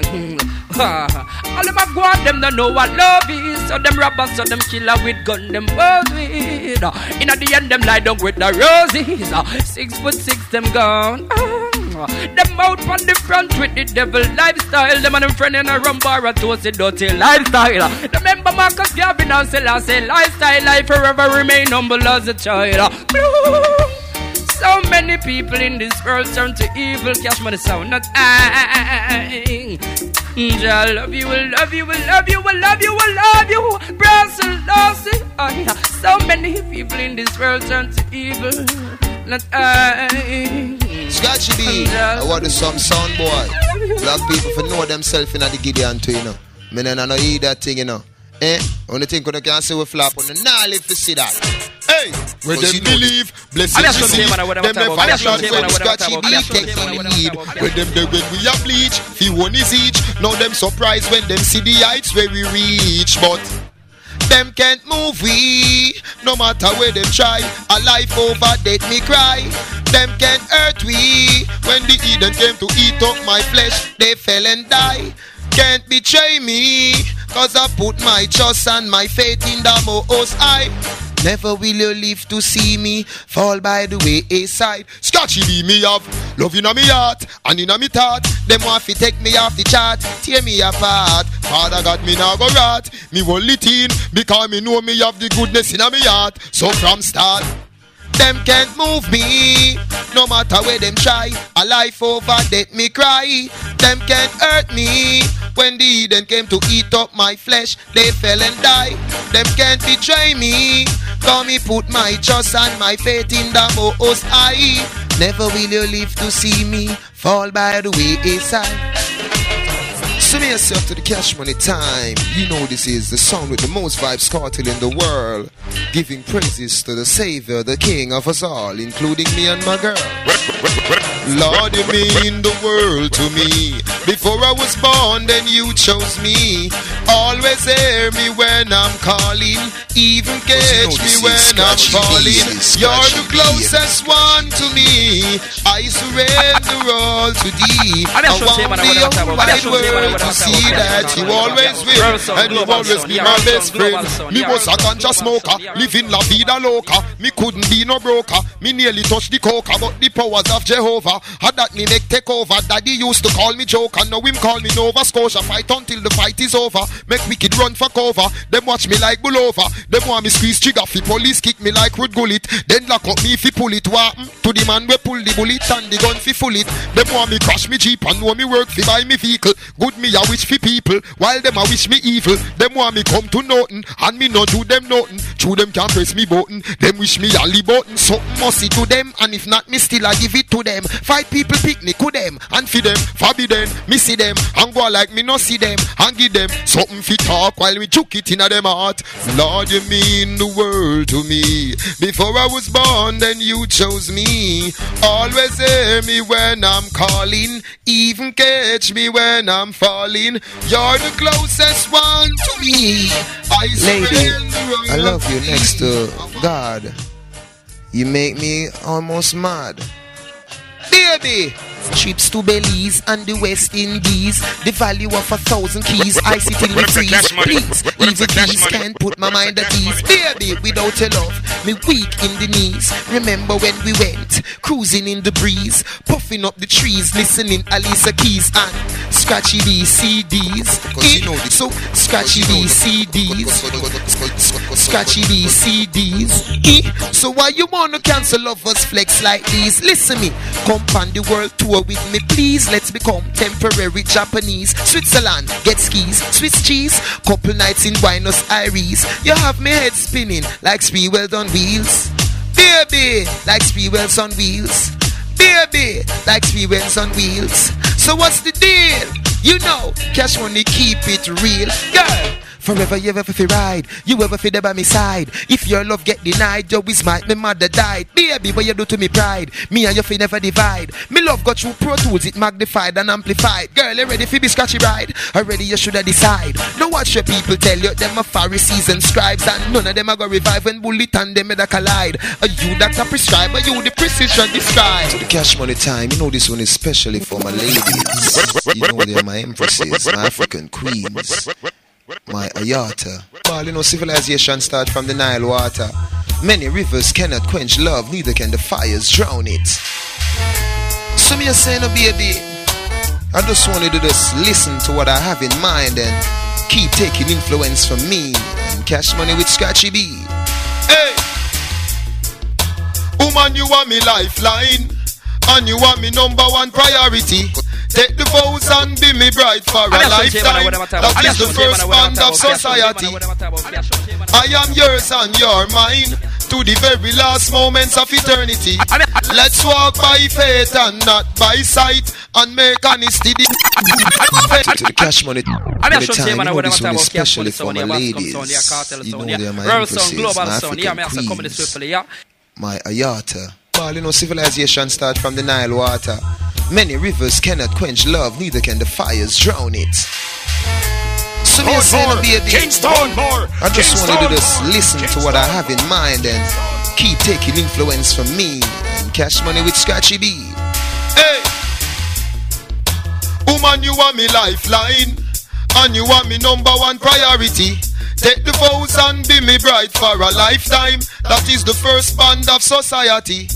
All them a go on, them don't know what love is. So them robbers, so them killer with gun, them pose with. In the end, them lie down with the roses. Six foot six, them gone. Them out on the front with the devil lifestyle. Them and them friend in a rum bar and toast it dirty lifestyle. Remember Marcus Garvey and Selassie lifestyle. Life forever remain humble as a child. Many people in this world turn to evil. Cash money sound, not I. I love you, I love you, I love you, I love you, I love you. Brussels, Lassie. Oh, yeah. So many people in this world turn to evil. Not I. Scratchy B, I want to some sound boy. Black people for know themselves in the Gideon too, you know. Me nah no eat that thing, you know. Eh? Only thing you can say we flap on the nah live to see that. Hey, when them believe, blessings receive. saying, man, what I'm Them about. Shot when man, what I'm Scotchy talking B about. I'm just take in need. When them there when we a bleach, fi one is each. Now them surprised when them see the heights where we reach, but. Them can't move we, no matter where them try. A life over death me cry. Them can't hurt we. When the Eden came to eat up my flesh, they fell and die. Can't betray me, cause I put my trust and my faith in the most high. Never will you live to see me fall by the wayside. Scratchy B me have love in me heart and in me thought. Them want fi take me off the chart, tear me apart. Father God me now go rot. Me only teen because me know me have the goodness in me heart. So from start. Them can't move me, no matter where them try. A life over death me cry. Them can't hurt me. When the Eden came to eat up my flesh, they fell and died. Them can't betray me. Cause me put my trust and my faith in the most high. Never will you live to see me fall by the wayside. Send yourself to the cash money time. You know this is the song with the most vibes cartel in the world. Giving praises to the savior, the king of us all, including me and my girl. Lord, you mean the world to me. Before I was born, then you chose me. Always hear me when I'm calling, even catch me when I'm falling. B, this is You're the closest one to me. I surrender all to thee. I want the what I'm talking whole wide just saying, man, world to see that you always will, and you always be my best friend. Me was a ganja smoker, living la vida loca. Me couldn't be no broker. Me nearly touched the coca, but the powers of Jehovah had that me make take over. Daddy used to call me joker, now him call me Nova Scotia. Fight until the fight is over. Make wicked run for cover. Them watch me like bull over. Them want me squeeze trigger fi police kick me like Ruud Gullit. Then lock up me fi pull it. What mm, to the man we pull the bullet and the gun fi full it. Them want me crash me jeep and know me work fi buy me vehicle. Good me a wish fi people while them a wish me evil. Them want me come to nothing and me not do them nothing. True them can't press me button. Them wish me a button. Something must to them and if not me still I give it to them. Fight people picnic with them and feed them forbidden. Me see them and go like me no see them and give them something fit talk while we chook it in a them heart. Lord, you mean the world to me. Before I was born, then you chose me. Always hear me when I'm calling, even catch me when I'm falling. You're the closest one to me. I Lady, I love you next to God. You make me almost mad. Baby! Trips to Belize and the West Indies. The value of a thousand keys. I sit till we What if the freeze. cash? Please, What if the even cash can't put my mind at ease. Baby, without your love, me weak in the knees. Remember when we went cruising in the breeze, puffing up the trees, listening Alicia Keys and Scratchy B CDs. Cause you know the- so Scratchy B CDs. Scratchy B CDs. So why you wanna cancel lovers flex like these? Listen me, come on the world tour with me, please. Let's become temporary Japanese. Switzerland, get skis, Swiss cheese. Couple nights in Buenos Aires. You have me head spinning like Speedwell on wheels. Baby, like Speedwells on wheels. Baby, like Speedwells on wheels. So what's the deal? You know, cash money keep it real, girl. Forever you ever fi ride, you ever fi there by me side. If your love get denied, you is my my mother died. Baby, what you do to me pride? Me and you fi never divide. Me love got through Pro Tools, it magnified and amplified. Girl, you ready fi be scratchy ride? Already you shoulda decide. Don't watch your people tell you them a Pharisees and scribes, and none of them a go revive when bullet and them a collide. Are you that a prescribe? You the precision describe? To the cash money time, you know this one is especially for my ladies. You know they're my empresses, my African queens my Ayata. Well, you know, civilization starts from the Nile water. Many rivers cannot quench love, neither can the fires drown it. So me saying, no, baby, I just want you to just listen to what I have in mind and keep taking influence from me and cash money with Scratchy B. Hey! Woman, you are me lifeline. And you are me number one priority. Take the vows and be me bride for a lifetime. That is the first band of society. I am yours and you're mine to the very last moments of eternity. Let's walk by faith and not by sight and make honesty the to the cash money. I'm sure, time, man, you know this I'm one is especially for my sound, yeah, Bascom ladies. sound, Kartel You know they're my World sound, empresses, global my sound, yeah, me have to African come in this queens. my Ayata. Well, you know, civilization start from the Nile water. Many rivers cannot quench love, neither can the fires drown it. So me say no baby, Kingston more. I just Kingston want to just more. listen to what I have in mind and keep taking influence from me and cash money with Scratchy B. Hey, woman, you are me lifeline, and you are me number one priority. Take the vows and be me bride for a lifetime. That is the first band of society.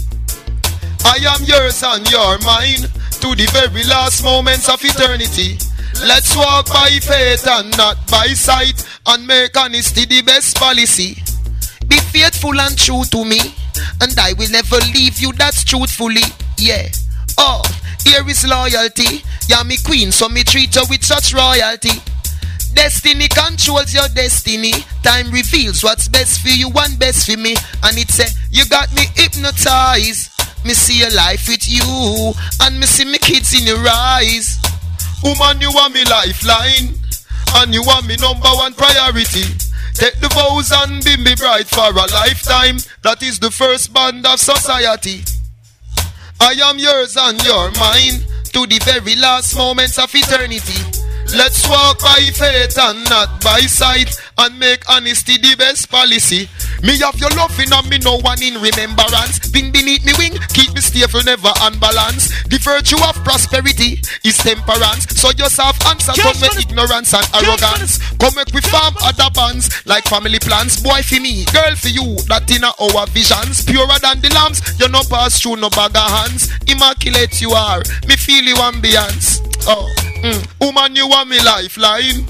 I am yours and you're mine to the very last moments of eternity. Let's walk by faith and not by sight and make honesty the best policy. Be faithful and true to me, and I will never leave you. That's truthfully, yeah. Oh, here is loyalty. You're me queen, so me treat you with such royalty. Destiny controls your destiny. Time reveals what's best for you and best for me. And it's a you got me hypnotized. Me see your life with you, and me see me kids in your eyes. Woman, you are me lifeline, and you are me number one priority. Take the vows and be me bride for a lifetime. That is the first bond of society. I am yours and you're mine to the very last moments of eternity. Let's walk by faith and not by sight and make honesty the best policy. Me have your loving and me no one in remembrance. Been beneath me wing, keep me stable, never unbalanced. The virtue of prosperity is temperance. So yourself answer to me ignorance and arrogance. Come make we farm other bands like family plans. Boy for me, girl for you, that in our visions. Purer than the lambs, you no pass through no bag of hands. Immaculate you are, me feel you ambience. Oh, mm. woman, you are me lifeline,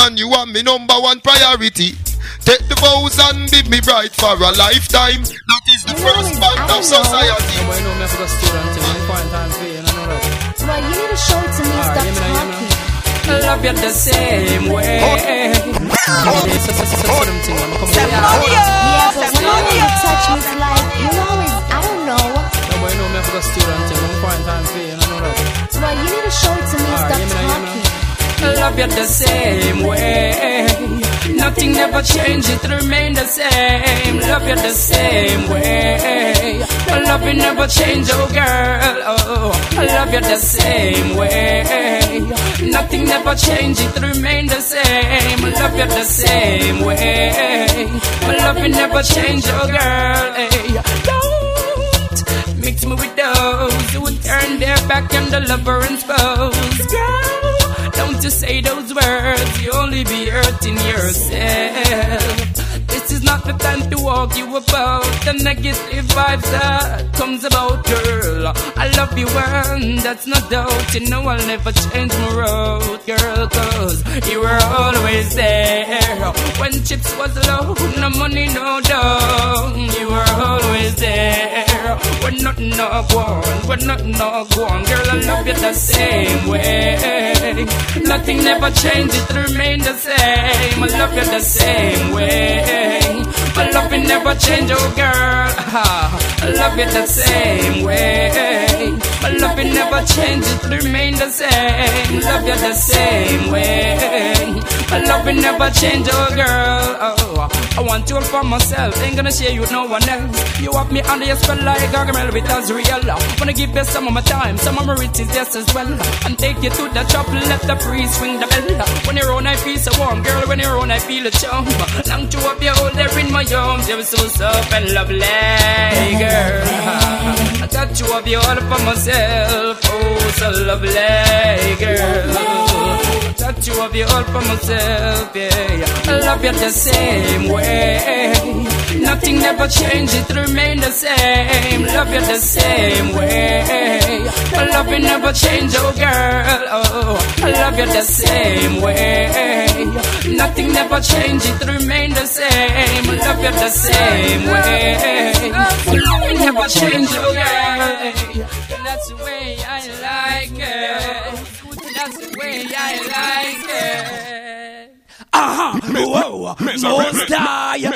and you are me number one priority. Take the vows and be me bright for a lifetime. That is the first band of society. Boy, you know me have to go student, you know, quarantine for you, you know that. Well, you need to show it to me. Ah, Stop you know, you know. talking. I love you the same way. Yeah, them thing, I'm coming here. Yeah, but when you touch me, it's like you always. I don't know. No, boy, you know me have to go student, you know, quarantine for you, you know that. Well, you need to show it to me. Ah, Stop you know, you know. talking. I love you the same way. Nothing never change, it remain the same. Love you the same way. I love you never change, oh girl. Oh, I love you the same way. Nothing never change, it remain the same. Love you the same way. I love you never change, oh girl. Don't mix me with those who turn their back on the lover and spouse. Be hurting yourself. This is not the time to walk you about the negative vibes that comes about, girl. I love you and that's no doubt. You know I'll never change my road, girl, cause you were always there. When chips was low, no money, no dough. You were always there. When nothing no go on, when nothing no go on, girl, I love you the same way. Nothing never changes, remain the same. I love you the same way. Love will never change, oh girl. I (laughs) love you the same way. Love will never change, it remain the same. Love you the same way. Love will never change, oh girl. Oh, I want you all for myself, ain't gonna share you with no one else. You have me under your spell like a Gargamel with Azrael. Wanna give you some of my time, some of my riches, yes as well. And take you to the top, let the breeze swing the bell. When you're on, I feel so warm, girl. When you're on, I feel a charm. Long to have you all there in my arms, you're so soft and lovely, girl. I got you up, you all for myself, oh so lovely, girl. I Got you up, you all for myself, yeah. I love you the same way. Nothing never changes, it remain the same. Love you the same way. Love will never change, oh girl. Oh, I love you the same way. Nothing never changes, it remain the same. Love you the same way. Love will never change, oh girl. That's the way I like it. That's the way I like it. Aha! Whoa! Most die! I'm here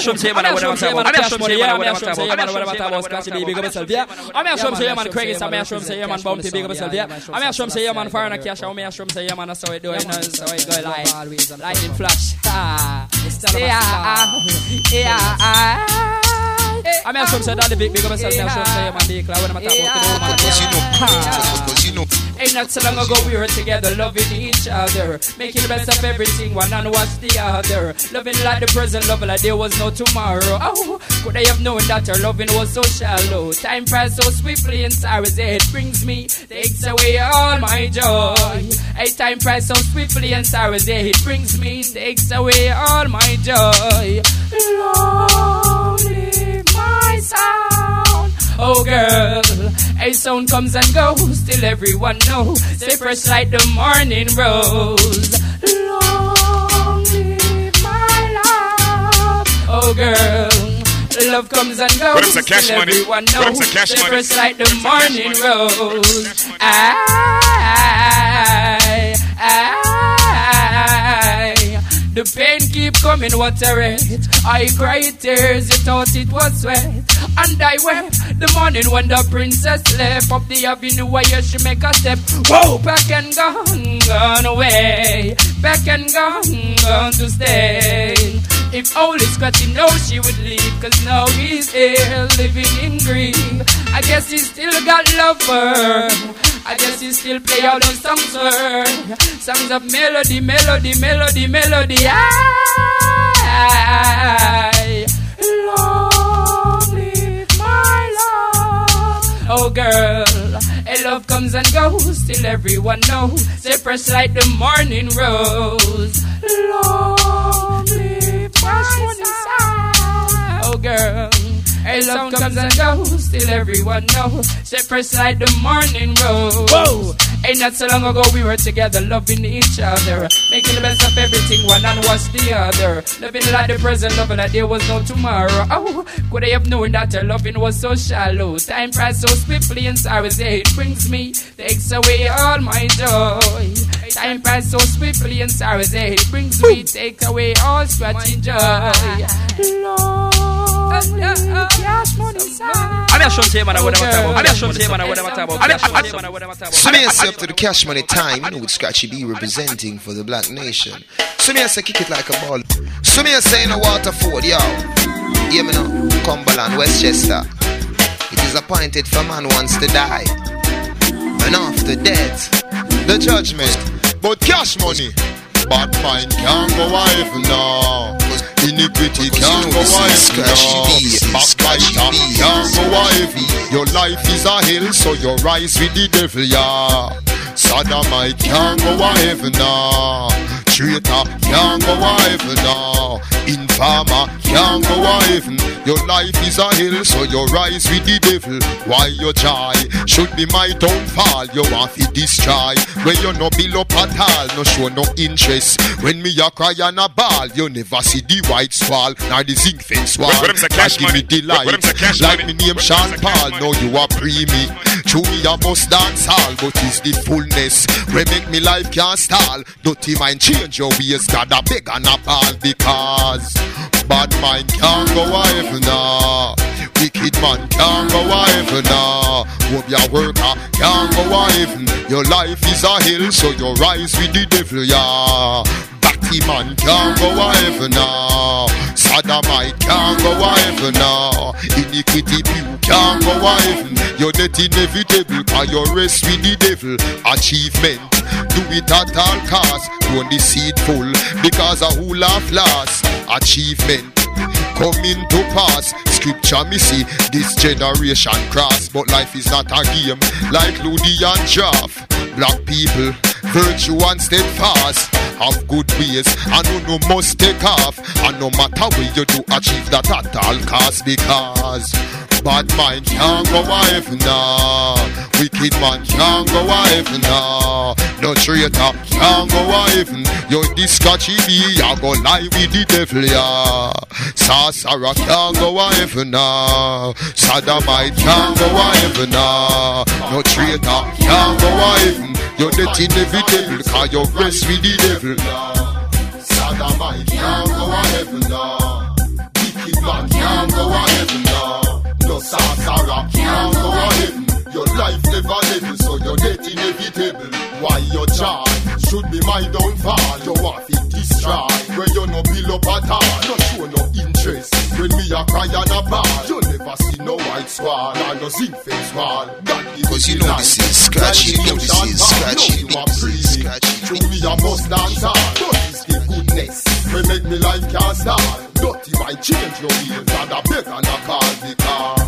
from say man, I'm here from say man, I'm here from say man, I'm here from say man, I'm here from say man, Scratchy B, big up yourself, yeah. I'm here from say man, Craig, I'm here from say man, Bumpy, big up yourself, yeah. I'm here from say man, Foreigner Cash, I'm here from say man, that's how it do, you know, that's how it go like lightning flash. Ah, yeah, yeah. I'm here from say Daddy Big, big up yourself, I'm here from say man, Declan, when I'm talking about the Ain't not so long ago we were together, loving each other, making the best of everything, one and watch the other. Loving like the present, loving like there was no tomorrow. Oh, could I have known that our loving was so shallow? Time passed so swiftly and sorrow's it brings me, takes away all my joy. Hey, time passed so swiftly and sorrow's it brings me, takes away all my joy. Long live my sound. Oh girl, a sound comes and goes till everyone knows. Stay fresh like the morning rose. Long live my love. Oh girl, love comes and goes What is the cash till money? everyone What knows. cash money? fresh like the morning money? What is the rose. cash money? I, I, the pain keep coming, rate. I cried tears, you thought it was sweat. And I wept the morning when the princess left up the avenue where she make a step. Whoa, back and gone, gone away. Back and gone, gone to stay. If only Scotty knows she would leave, cause now he's here living in grief. I guess he still got love for her. I guess he still play all those songs her. Songs of melody, melody, melody, melody. I long live my love. Oh girl, a love comes and goes till everyone knows. Say press like the morning rose. Long live my sound. Oh girl. A love comes and goes still everyone knows. Say press like the morning rose. Whoa! Ain't not so long ago we were together, loving each other, making the best of everything, one and watch the other. Living like the present, loving like there was no tomorrow. Oh, could I have known that our loving was so shallow? Time passed so swiftly and sorrow's it brings me, takes away all my joy. Time passed so swiftly and sorrow's it brings me, take away all scratching joy. Long live cash money sound. I'm here from say man, I would have talk about. I'm here from say man, I would have talk about. I'm here from say man, I would have talk about. So me I up to the cash money time, you know, with Scratchy B representing for the black nation. So me I say kick it like a ball. So me I say in a Waterford, yo. Hear me now, Cumberland, Westchester. It is appointed for man wants to die. And after death, the judgment. But cash money, bad mind can't go wife now. Iniquity can't go wife now. Backbiter can't go wife. Your life is a hill, so you rise with the devil, yeah. Sodomite can't go wife now. Traitor can't go wife now. Informer can't go wife. Your life is a hill, so you rise with the devil. Why your joy? Should be my downfall. You want to destroy. When you no build up at all, no show no interest. When me a cry and a ball, you never see the white wall, nor the zinc fence wall. What- what them cash And give me money? the light. What- what them say cash like money? me name Sean Paul, now you are pre me. True me a must dance all, but it's the fullness. We make me life can't stall. Dirty mind change your ways, God a beg and a ball because bad mind can't go wife now. Wicked man can't go wife now. Hope your worker can't go wife. Your life is a hill, so you rise with the devil, yeah. Batty man can't go wife now. Sodomite can't go wife now. Iniquity pew can't go wife. You're death inevitable, cause you rest with the devil. Achievement, do it at all costs. Don't deceitful, because a who laugh last. Achievement, coming to pass. Scripture me see this generation cross, but life is not a game like Ludi and Jaff. Black people, virtue and steadfast, have good ways, and who no must take off. And no matter where you do achieve that at all cost, because bad mind can't go wife now, wicked man can't go wife now. No traitor, can't go heaven. Yo, this scratchy B, I go lie with the devil, yeah. Sorcerer can't go heaven now. Sodomite can't go heaven now. No traitor can't go a heaven. You're the inevitable, cause you rest with the devil. Sodomite can't go a heaven now. Wicked can't go a heaven now. No sorcerer can't go a heaven. Life never level, so your death inevitable. Why your child should be my downfall? Your wife is destroy. Where you no bill up at all, no show no interest. When me a cry and a ball, you never see no white swan or no zinc face wall. Cause you know life. this is scratchy, you know this is scratchy, You are this is scratchy. To me a must dance hard. But it's the goodness. We make me life can't start. Dirty might change your wheels and a beg and a call the car.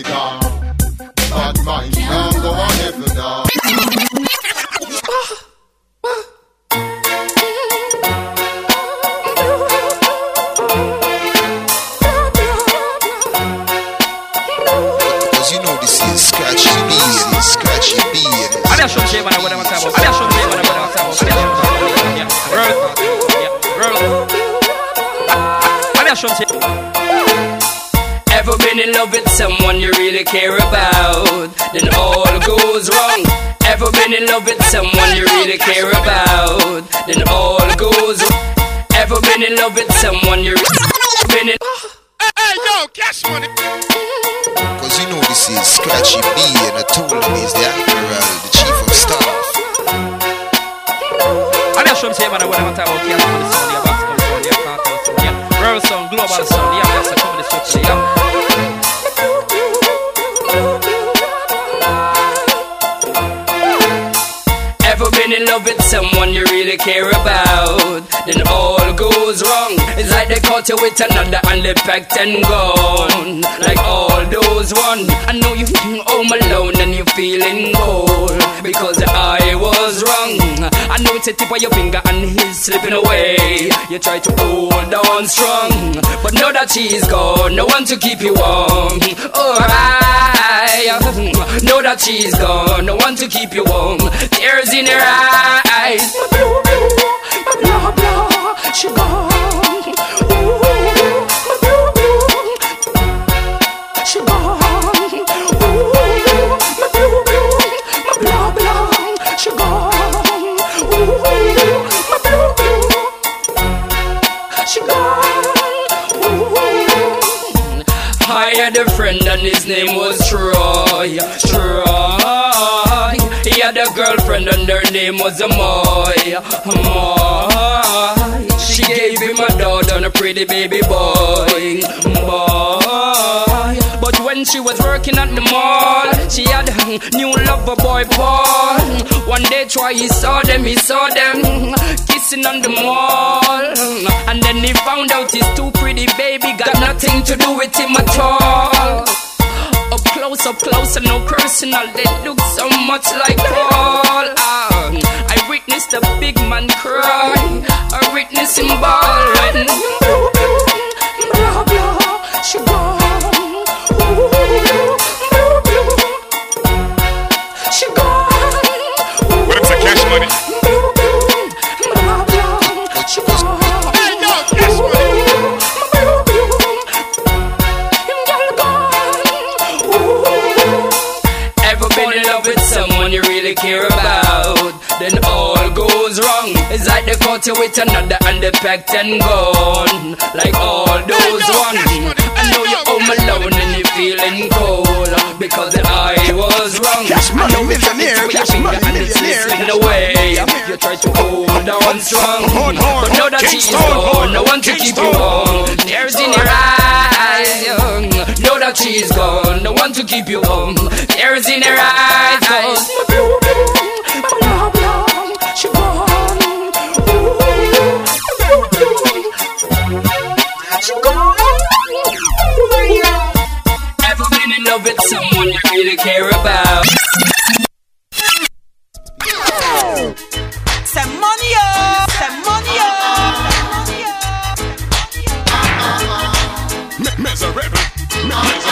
All with another and they packed and gone. Like all those one. I know you feel home alone and you feeling cold. Because I was wrong. I know it's a tip of your finger and he's slipping away. You try to hold on strong. But now that she's gone, no one to keep you warm. Oh, I know that she's gone, no one to keep you warm. Tears in her eyes. Blue, my blah, blah, she gone. Friend and his name was Troy. Troy. He had a girlfriend and her name was Amoy. Amoy. She gave him a daughter and a pretty baby boy. Boy. But when she was working at the mall, she had a new lover boy Paul. One day Troy he saw them, he saw them kissing on the mall. And then he found out his too pretty baby got nothing to do with him at all. Up close, up close, and no personal. They look so much like Paul. Ah, I witnessed the big man cry. I witnessed him. Ooh, blah, care about? Then all goes wrong. It's like they caught you with another and they packed and gone. Like all those one. I know you're home alone and you're feeling cold. Uh, because I was wrong. I know we can millionaire, put your cash finger money, and it's millionaire, in the way. You try to hold on strong, but now that she's gone, no one to keep you warm. Tears in your eyes, young. Know that she's gone, no one to keep you warm. Tears in your eyes, cause my baby, my love, love, she gone. She gone. Someone you really care about? Some money up, some money up, some money up. Me- miserable, Me- miserable, miserable,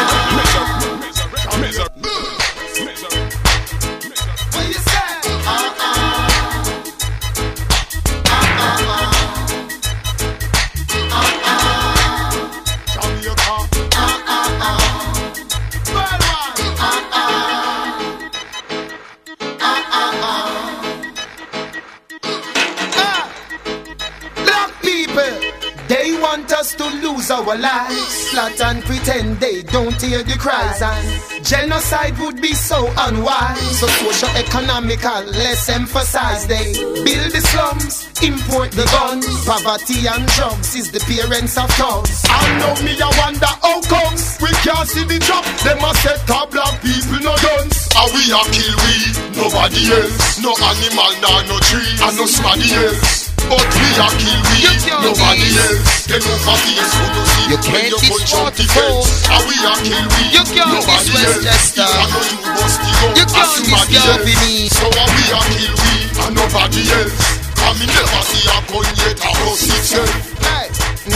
and pretend they don't hear the cries. And genocide would be so unwise. So social economical, let's emphasize. They build the slums, import the guns. Poverty and drugs is the parents of thugs. I know me, I wonder how comes we can't see the drop. Them a set up black people no guns. And we a kill we, nobody else. No animal, nor no tree, and no somebody else. But we a kill we, nobody else. Them over face who no see You can't you punch out the fence. And we a kill we, You can't else. Westchester. I know you bust the gun, You and can't scalping me. So we a kill we, and nobody else. And me never see a gun yet, a bust itself. Hey,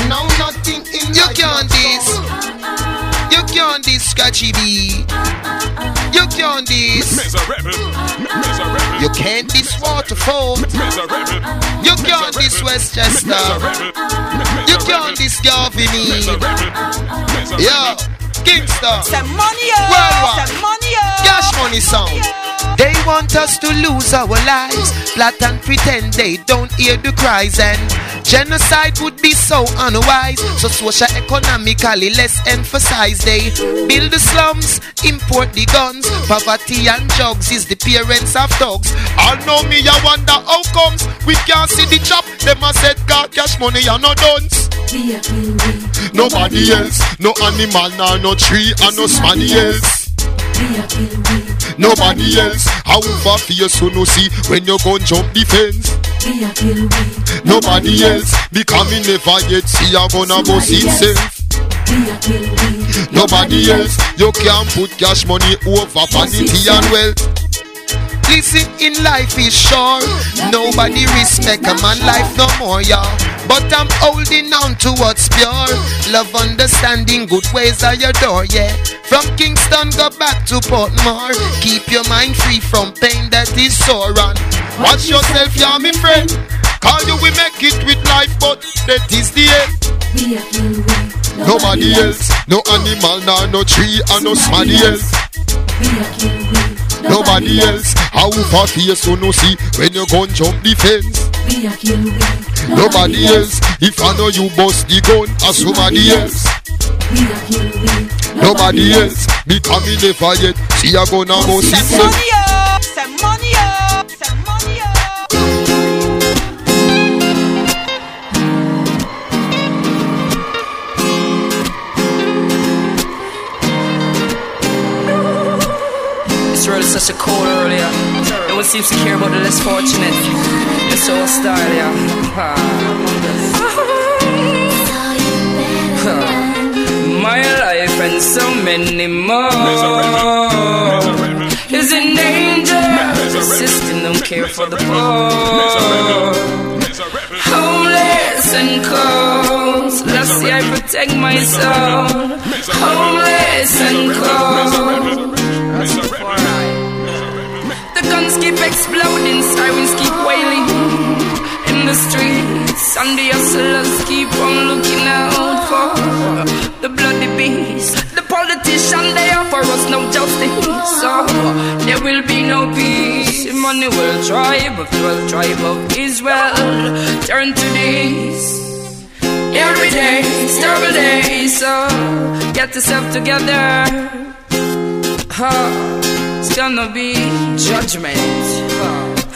no nothing in You can't this. You can't this scratchy B. You can't this. Miserable, miserable. You can't this waterfall. You can't this Westchester. You can't this Galvini. Yo, Kingston. Some money up, Worldwide. some money up. Cash money sound. They want us to lose our lives. Flat and pretend they don't hear the cries. And genocide would be so unwise. So social economically, let's emphasize. They build the slums, import the guns. Poverty and drugs is the parents of dogs. I know me, I wonder how comes we can't see the chop. Them a said car cash money and no duns. Nobody else, no animal, nor no tree, and no somebody else. Nobody else, how over face who no see when you gon' jump the fence. Nobody else, because me never yet see a gonna bust itself. Nobody else, you can't put cash money over vanity and wealth. Listen, in life is short. Nobody respect a man life no more, yeah. But I'm holding on to what's pure. Love, understanding, good ways are your door, yeah. From Kingston, go back to Portmore. Keep your mind free from pain that is sore on. Watch yourself, yeah, me friend. Call you, we make it with life, but that is the end. Nobody else, no animal, nor no tree, and no somebody else. Nobody else, how far face you no see when you gun jump the fence. Nobody else, if I know you bust the gun, as somebody else. Nobody else, because me never yet see a gun and bust Some itself. World such a cold world. No one seems to care about the less fortunate. You're so hostile, yeah. Ah. My life and so many more is in danger. System don't care for the poor. Homeless and cold. Last year I protect my soul. Homeless and cold. The guns keep exploding, sirens keep wailing the streets, and the hustlers keep on looking out for the bloody beast. The politicians they offer us no justice, so there will be no peace. Money will tribe of twelve tribe of Israel turn to this. Every day, terrible day, so oh, get yourself together. Huh. it's gonna be judgment.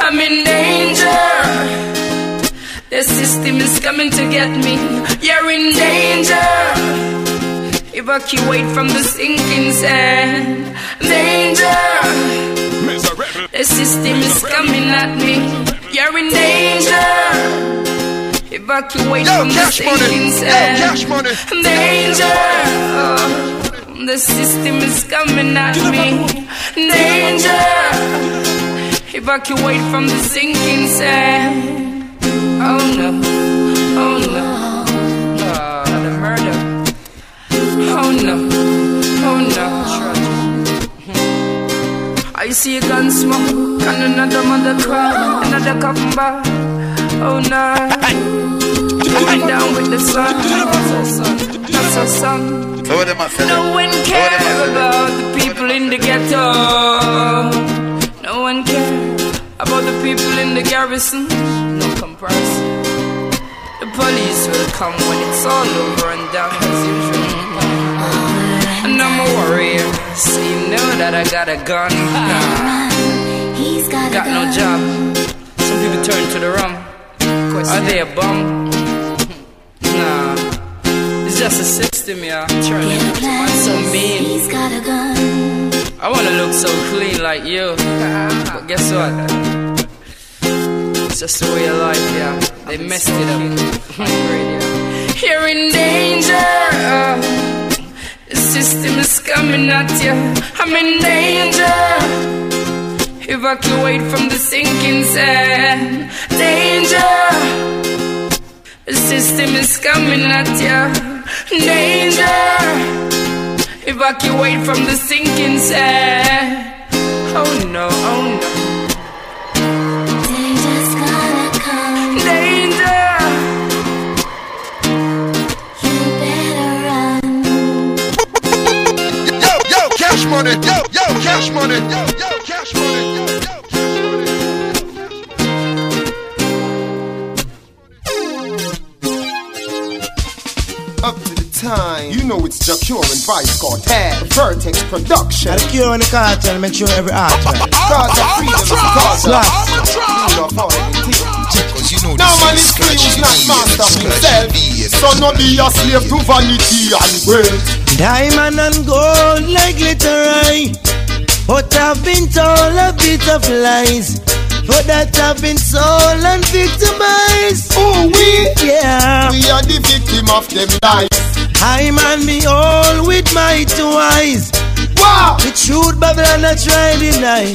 I'm in danger. The system is coming to get me. You're in danger. Evacuate from the sinking sand. Danger. The system is coming at me. You're in danger. Evacuate Yo, from the sinking Yo, sand. money. Danger. Oh, the system is coming at me. Danger. Evacuate from the sinking sand. Oh no. Oh no. The murder. Oh no. Oh no. I see a gun smoke and another mother cry, another coffin bar. Oh no. Going down with the sun. That's a son. So what them? No one cares about the people in the ghetto. No one cares about the people in the garrison. No comparison. The police will come when it's all over and done as usual. And I'm a warrior, so you know that I got a gun. He's got, Got no job. Some people turn to the rum. Are they a bum? Nah. It's just a system, yeah. Turn it. I'm so mean. He's got a gun. I wanna look so clean like you. But guess what? It's just the way of life, yeah. They messed it up. (laughs) You're in danger. The system is coming at you. I'm in danger. Evacuate from the sinking sand. Danger. The system is coming at you. Danger. Evacuate from the sinking sand. Oh no, oh no. Danger's gonna come. Danger. You better run. Yo, yo, cash money. Yo, yo, cash money. Yo, yo, cash money. Yo, yo, cash money. Time. You know it's Jah Cure and Vybz Kartel. Vertex Production. Gotta cure on the cartel, make sure every art right. Cause of freedom is cause of Slaps. freedom of all. Cause you know Now man is is free scratchy who's not master of himself. So no be a slave to vanity and wealth. Diamond and gold like glitter eye. But I've been told a bit of lies. For that I've been sold and victimized. Oh, we, Yeah. we are the victim of them lies. I man all with my two eyes. Wow. The truth Babylon I try deny.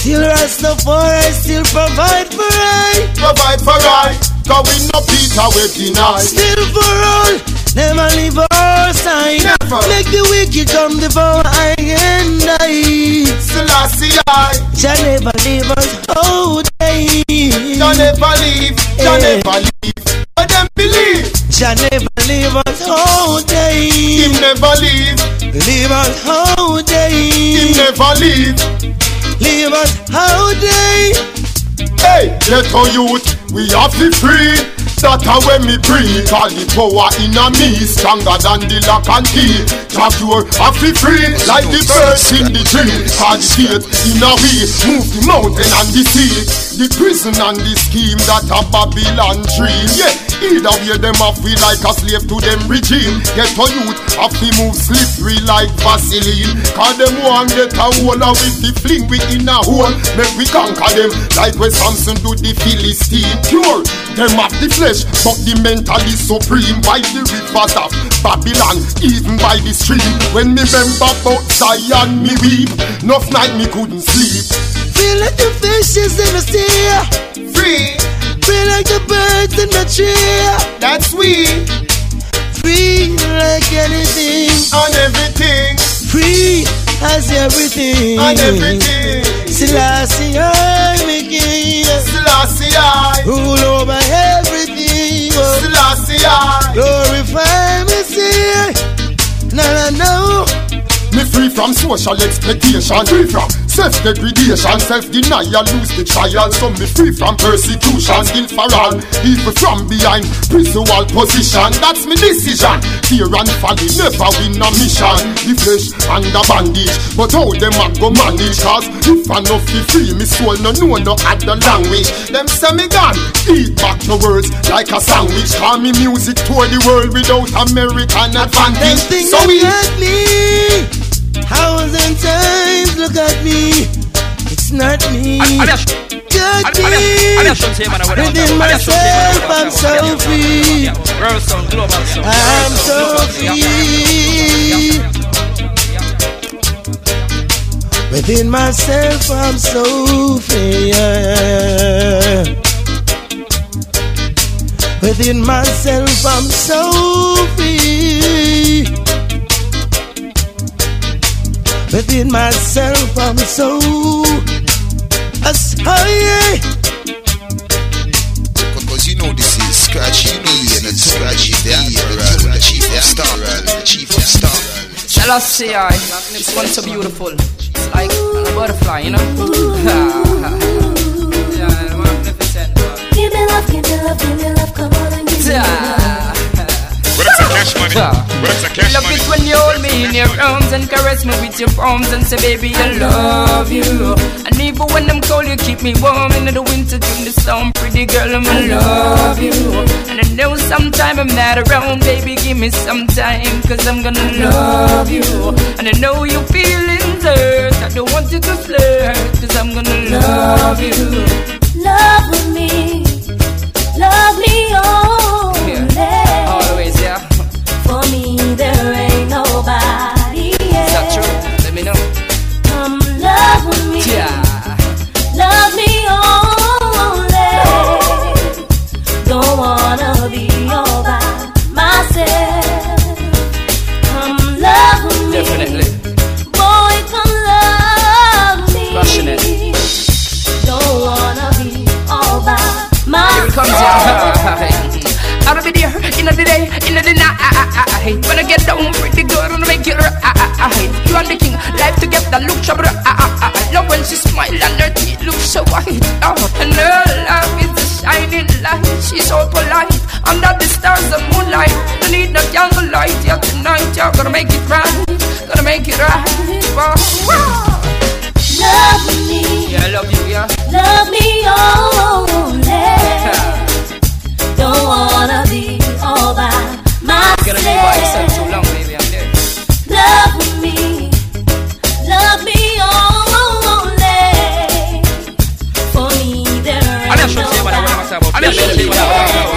Still Rastafari still provide for I. Provide for I. Cause we no Peter we deny. Still for all. Never leave our side. Never. Make the wicked come devour I and I. Selassie I. Jah never leave us out day. Jah never leave. Jah Eh. never leave. Jah never leave us out day. Him never leave. Leave us Him day. never leave. Leave us out day. Hey, ghetto youth, we have to free. That a when me breathe All the power in a me Stronger than the lock and key Jaguar have to free Like the birds in the tree Call the gate in a way Move the mountain and the sea The prison and the scheme That a Babylon dream Yeah, either way them have we like a slave to them regime. Ghetto youth have to move slippery like Vaseline. Cause them want get a hole and with the fling we in a hole. Make we conquer them Like when Samson do the Philistine. Pure, them have the flesh But the mental is supreme. By the rivers of Babylon Even by the stream. When me remember about Zion me weep. Enough night me couldn't sleep. Feel like the fishes in the sea. Free, Feel like the birds in the tree. that's we Free like anything. On everything, Free as everything. on everything Selassie, I'm a king. Selassie I, Rule over everything. Oh, Selassie I glorify me, see. No, no, no. Oh. Me free from social expectation Free from Self-degradation, self-denial, lose the trial. Some me free from persecution, guilt for all. Evil from behind, prison wall position. That's me decision. Fear and folly never win a mission. The flesh under bandage, but how them a go manage? Cause if I no fi free, me soul no know no other language. Them say me gone, eat back your words like a sandwich. Call me music tour the world without American advantage. So we at me. Thousand times look at me. It's not me. Got me. Within myself, I'm so free. I'm so free. Within myself, I'm so free. Within myself, I'm so free. Within myself, I'm so. As high. Because you know this is scratchy me and it's scratchy the and the chief of star and the chief of star. Shall I say I? This one's so beautiful. It's like a butterfly, you know? (laughs) yeah, magnificent. Give me love, give me love, give me love, come on and give me love. What up, (laughs) some cash money? What up, some cash Love money? it when you hold me in your arms and caress me with your palms and say, baby, I love you. And even when I'm cold, you keep me warm in the winter during the storm. Pretty girl, I'm I love you. And I know sometime I'm not around, baby, give me some time, cause I'm gonna love you. And I know you feelings hurt, I don't want you to flirt, cause I'm gonna love you. Love with me, love me only. The day, in the night. Ah, ah, ah, when I get down, pretty girl, and make it right. You and the king, life together, look so bright. Love when she smile and her teeth look so white. Oh, and her love is a shining light. She's so polite under the stars of moonlight. Don't need no candlelight, yeah. Tonight, you're gonna make it right, gonna make it right. Wow. Love me, Yeah, I love you, yeah. love me only. (laughs) Don't wanna be all by You're gonna be by yourself too long, baby. I'm there. Love me, love me only. For me, there I ain't just say what I want to say about nobody I just say what I want to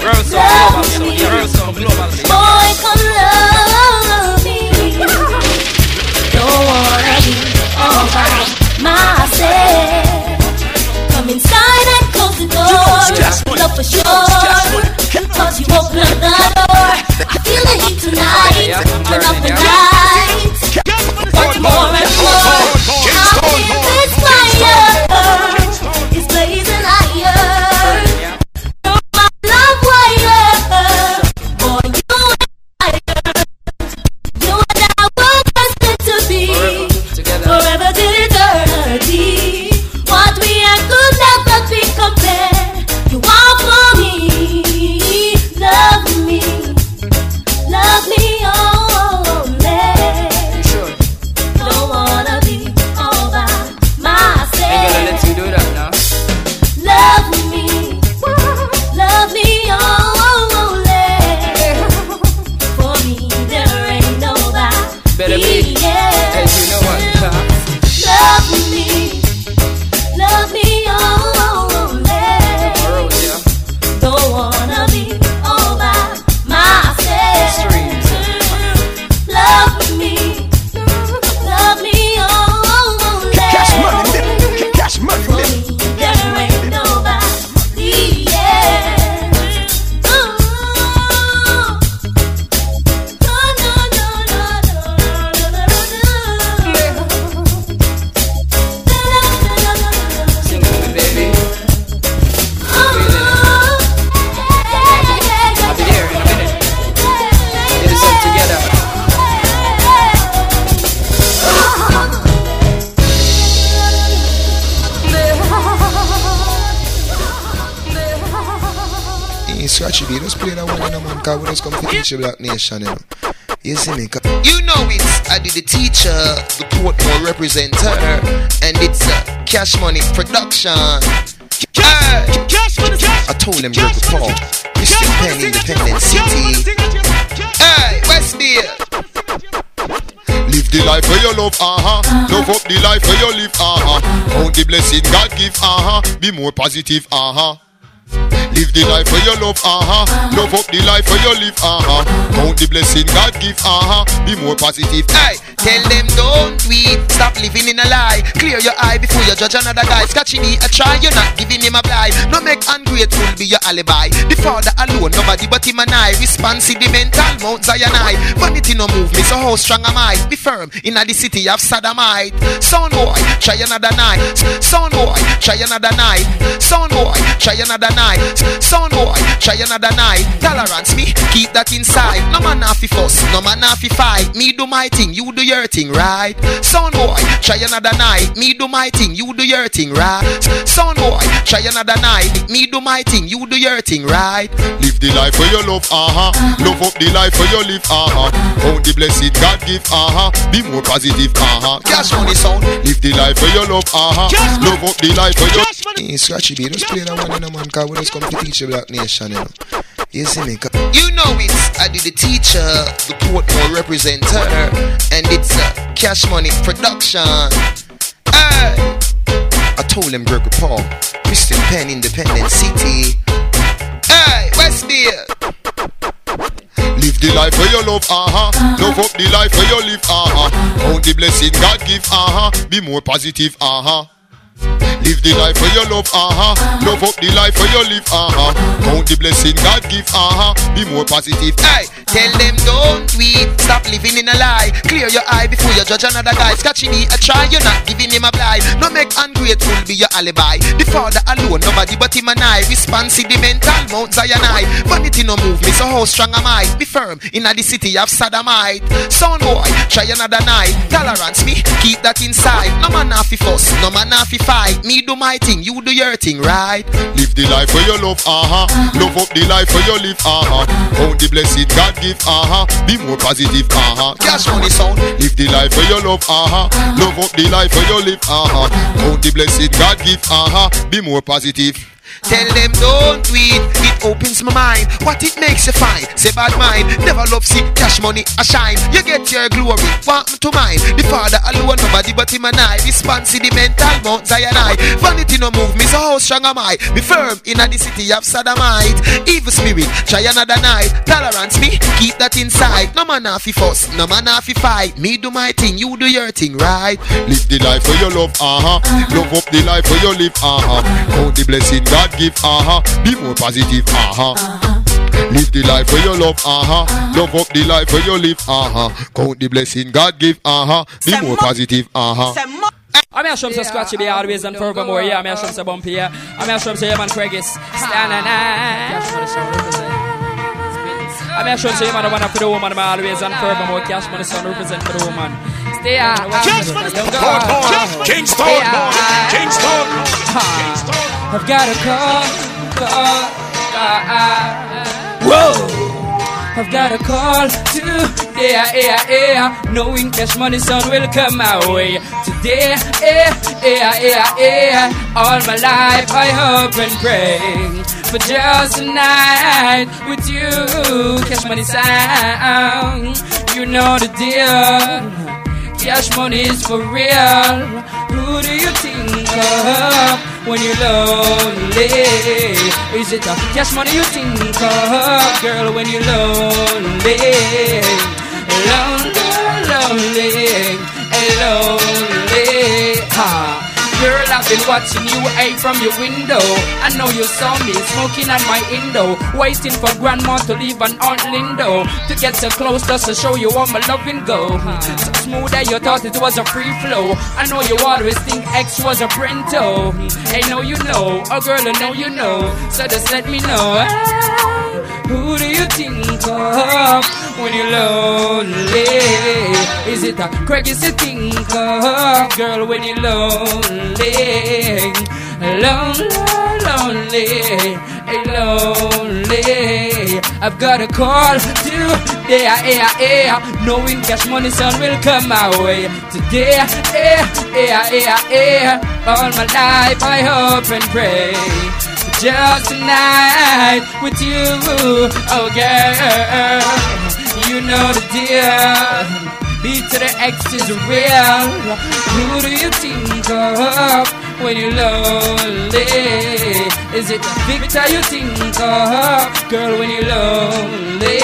Girl song, global song, girl song, global. Boy, come love me. Don't wanna be all by myself. Come inside and close the door. Love for sure. Cause you opened the door. I feel the heat tonight. Turn off the light teach you Black you know. You see me? You know it's I did the teacher, the Portmore representer, and it's uh, Cash Money Production. Hey, I told him Gregory Paul, Christian Pen Independence City. Hey, Westfield. Live the life where you love, uh-huh. Love up the life where you live, uh-huh. Count the blessing God give, uh-huh. Be more positive, uh-huh. Live the life where you love, uh-huh. Love up the life where you live, uh-huh. Count the blessing God give, uh-huh. Be more positive. Hey, tell them don't tweet. Stop living in a lie. Clear your eye before you judge another guy. Scratchy me a try, you're not giving him a blind. No make ungrateful be your alibi. The father alone, nobody but him and I. Responsive the mental Mount Zion I. Vanity no move me, so how strong am I? Be firm in the city of Sodomite. Sound boy, try another night. Sound boy, try another night. Sound boy, try another night. Sound boy, try another night. Tolerance me, keep that inside. No man have to fuss, no man have to fight. Me do my thing, you do your thing, right? Sound boy, try another night. Me do my thing, you do your thing, right? Sound boy, try another night. Me do my thing, you do your thing, right? Live the life where your love, uh-huh. Love up the life where your live, uh-huh. Count the blessing God give, uh-huh. Be more positive, uh-huh. Cash money sound. Live the life where your love, uh-huh. Love up the life where you Hey, scratchy B. Just play that one in a man, cause we just come to teach you Black Nation, you know. You see me? You know it's I did the teacher, the Portmore representer, and it's uh, Cash Money Production. Hey, I told him Gregory Paul, Christian Pen Independence City. Hey, Westfield. Live the life where you love, uh-huh. Love up the life where you live, uh-huh. Count the blessing God give, uh-huh. Be more positive, uh-huh. Live the life where you love, uh-huh. Love up the life where you live, uh-huh. Count the blessing God give, uh-huh. Be more positive. Hey, tell them don't tweet. Stop living in a lie. Clear your eye before you judge another guy. Scratchy me a try, you're not giving him a blind. No make ungrateful be your alibi. The father alone, nobody but him and I. Responsive the mental Mount Zion I. Vanity no move me, so how strong am I? Be firm in the city of Sodomite. Sound boy, try another night. Tolerance me, keep that inside. No man have fuss, no man have fight. Me do my thing, you do your thing, right? Live the life where you love, uh-huh. Love up the life where you live, uh-huh. Count the blessing God give, uh-huh. Be more positive, uh-huh. Cash money sound. Live the life where you love, uh-huh. Love up the life where you live, uh-huh. Count the blessing God give, uh-huh. Be more positive. Tell them don't tweet, it opens my mind. What it makes you fine, say bad mind. Never love see cash money a shine. You get your glory, want to mine. The father alone, nobody but him and I. Responsive the mental Mount Zion I. Vanity no move me, so how strong am I? Be firm in the city of Sodomite. Evil spirit, try another night. Tolerance me, keep that inside. No man have fuss, no man have fight. Me do my thing, you do your thing, right? Live the life where your love, uh-huh. Love up the life where your live, uh-huh. Count the blessing God give, uh-huh. Be more positive, uh-huh. Live the life where you love, uh-huh. Love up the life where you live, uh-huh. Count the blessing God give, uh-huh. Be more positive, uh-huh. I'm here from Scratchy B always and forevermore. Yeah, I'm here from Bumpy. Yeah, I'm here from Yaman Craigis. Stand and I'm here from Yaman, the one for the woman. I'm always and forevermore. Cash money son represent for the woman. Stay out. Cash money son. Kingston. Kingston. Kingston. I've got a call, call, call. Whoa! I've got a call today, yeah, yeah, yeah. Knowing cash money son will come my way today, yeah, yeah, yeah, yeah. All my life I hope and pray for just a night with you. Cash money sound, you know the deal. Cash money is for real. Who do you think of when you're lonely? Is it a cash money you think of, girl, when you're lonely? Lonely, lonely, lonely. Ha. Girl, I've been watching you hey from your window. I know you saw me smoking at my window, waiting for grandma to leave an Aunt Lindo to get so close just to show you how my loving go. So smooth that you thought it was a free flow. I know you always think X was a Brento. Hey, know you know, oh girl, I know you know. So just let me know. ah, Who do you think of when you're lonely? Is it a you think of, girl, when you're lonely? Lonely, lonely, Hey, lonely. I've got a call today, yeah, yeah. Knowing cash money, son, will come my way. Today, yeah, yeah, yeah, yeah. All my life I hope and pray. Just tonight with you, oh girl. You know the deal. Beat to the X is real. Who do you think of when you're lonely? Is it the Victor you think of, girl, when you're lonely?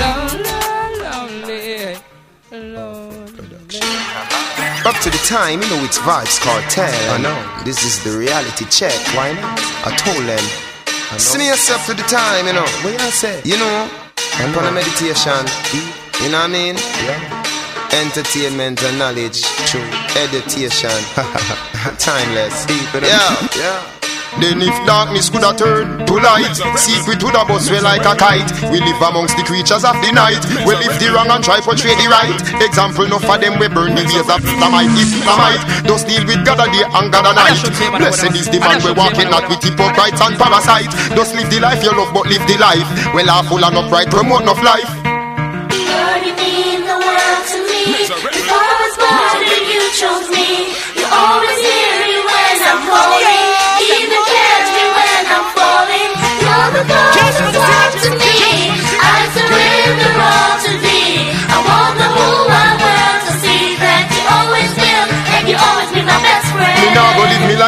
Lonely, lonely, lonely. Up to the time, you know it's Vybz Kartel. I know. This is the reality check. Why not? I told them. See yourself to the time, you know. What you say? You know, I'm on a meditation. You know what I mean? Yeah. Entertainment and knowledge through education. (laughs) Timeless. Yeah, yeah. Then if darkness could have turned to light Secret would have bust well like a kite We live amongst the creatures of the night We live the wrong and try to portray the right Example enough for them we burn the ways of Islamite Islamite Just deal with God a day and God a night Blessed is the man we walking not with hypocrites and parasite Just live the life you love but live the life Well are full and upright promote enough life You mean the world to me. Before I was born, you chose me. You always hear me when I'm calling.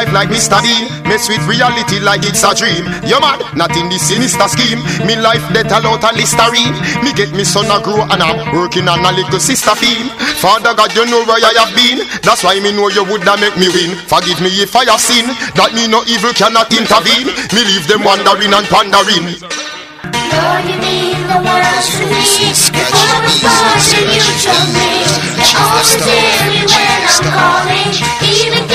Life like Mr. Bean Mess with reality like it's a dream You mad? Not in this sinister scheme Me life death out a listerine Me get me son a grow and I'm working on a little sister theme Father God you know where I have been That's why me know you woulda make me win Forgive me if I have sinned That me no evil cannot intervene Me leave them wondering and pondering Lord, you mean the world to me. I was born, you chose me. You always hear me when I'm calling. Even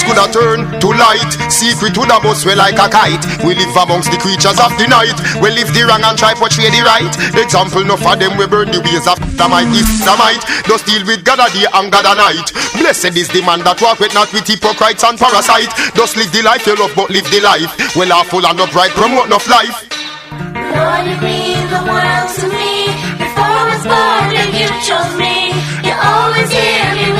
darkness could have turned to light. Secret would have bust we like a kite. We live amongst the creatures of the night. We live the wrong and try portray the right. Example enough for them we burn the ways of Is the might. Just deal with God a day and God a night. Blessed is the man that walk with not with hypocrites and parasite Just live the life you love but live the life. Well are and upright promote enough life Lord, you mean the world to me. Before I was born, and you chose me. You always hear me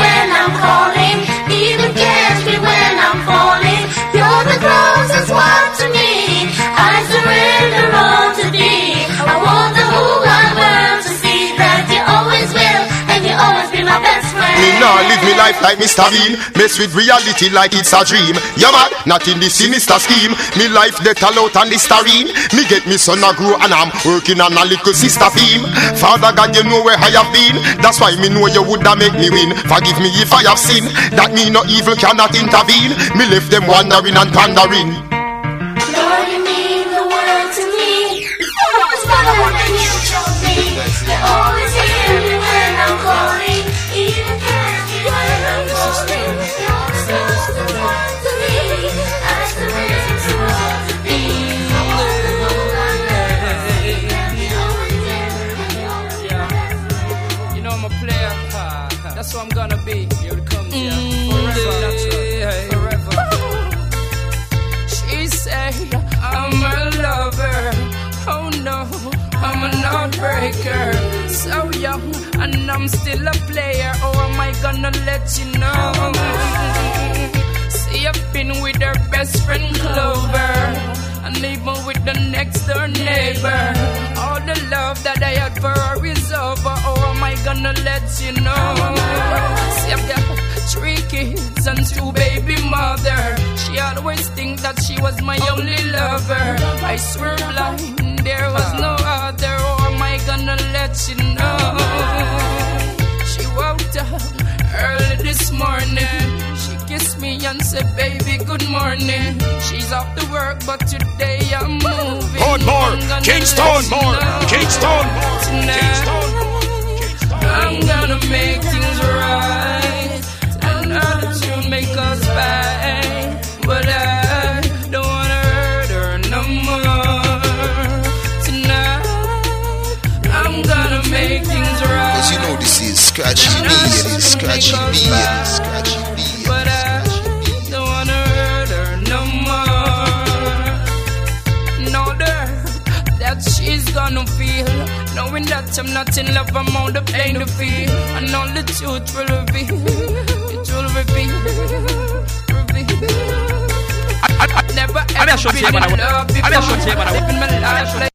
Me live me life like Mr. Bean. Mess with reality like it's a dream. Yeah man, not in the sinister scheme. Me life death out and listerine. Me get me son a grow and I'm working on a little sister beam. Father God you know where I have been. That's why me know you woulda make me win. Forgive me if I have sinned. That me no evil cannot intervene. Me left them wandering and pondering gonna let you know? See, I've been with her best friend Clover. And even with the next door neighbor. All the love that I had for her is over. Oh, am I gonna let you know? See, I've got three kids and two baby mother. She always think that she was my only lover. I swear blind, there was no other. Oh, am I gonna let you know? She woke up early this morning. She kissed me and said, Baby, good morning. She's off to work, but today I'm moving. On more, Kingston, more, Kingston, Kingston. I'm gonna make things right. Another tune make us fight, but I don't wanna hurt her no more. Tonight, I'm gonna make things right. You know, this is scratchy beat. But I don't wanna hurt her no more. No the that she's gonna feel, knowing that I'm not in love, I'm on the pain to feel. And all the truth will reveal, it will reveal, reveal. I, I, I never I'm ever a short been here, man. in love I'm a short before. here, man. Living my life like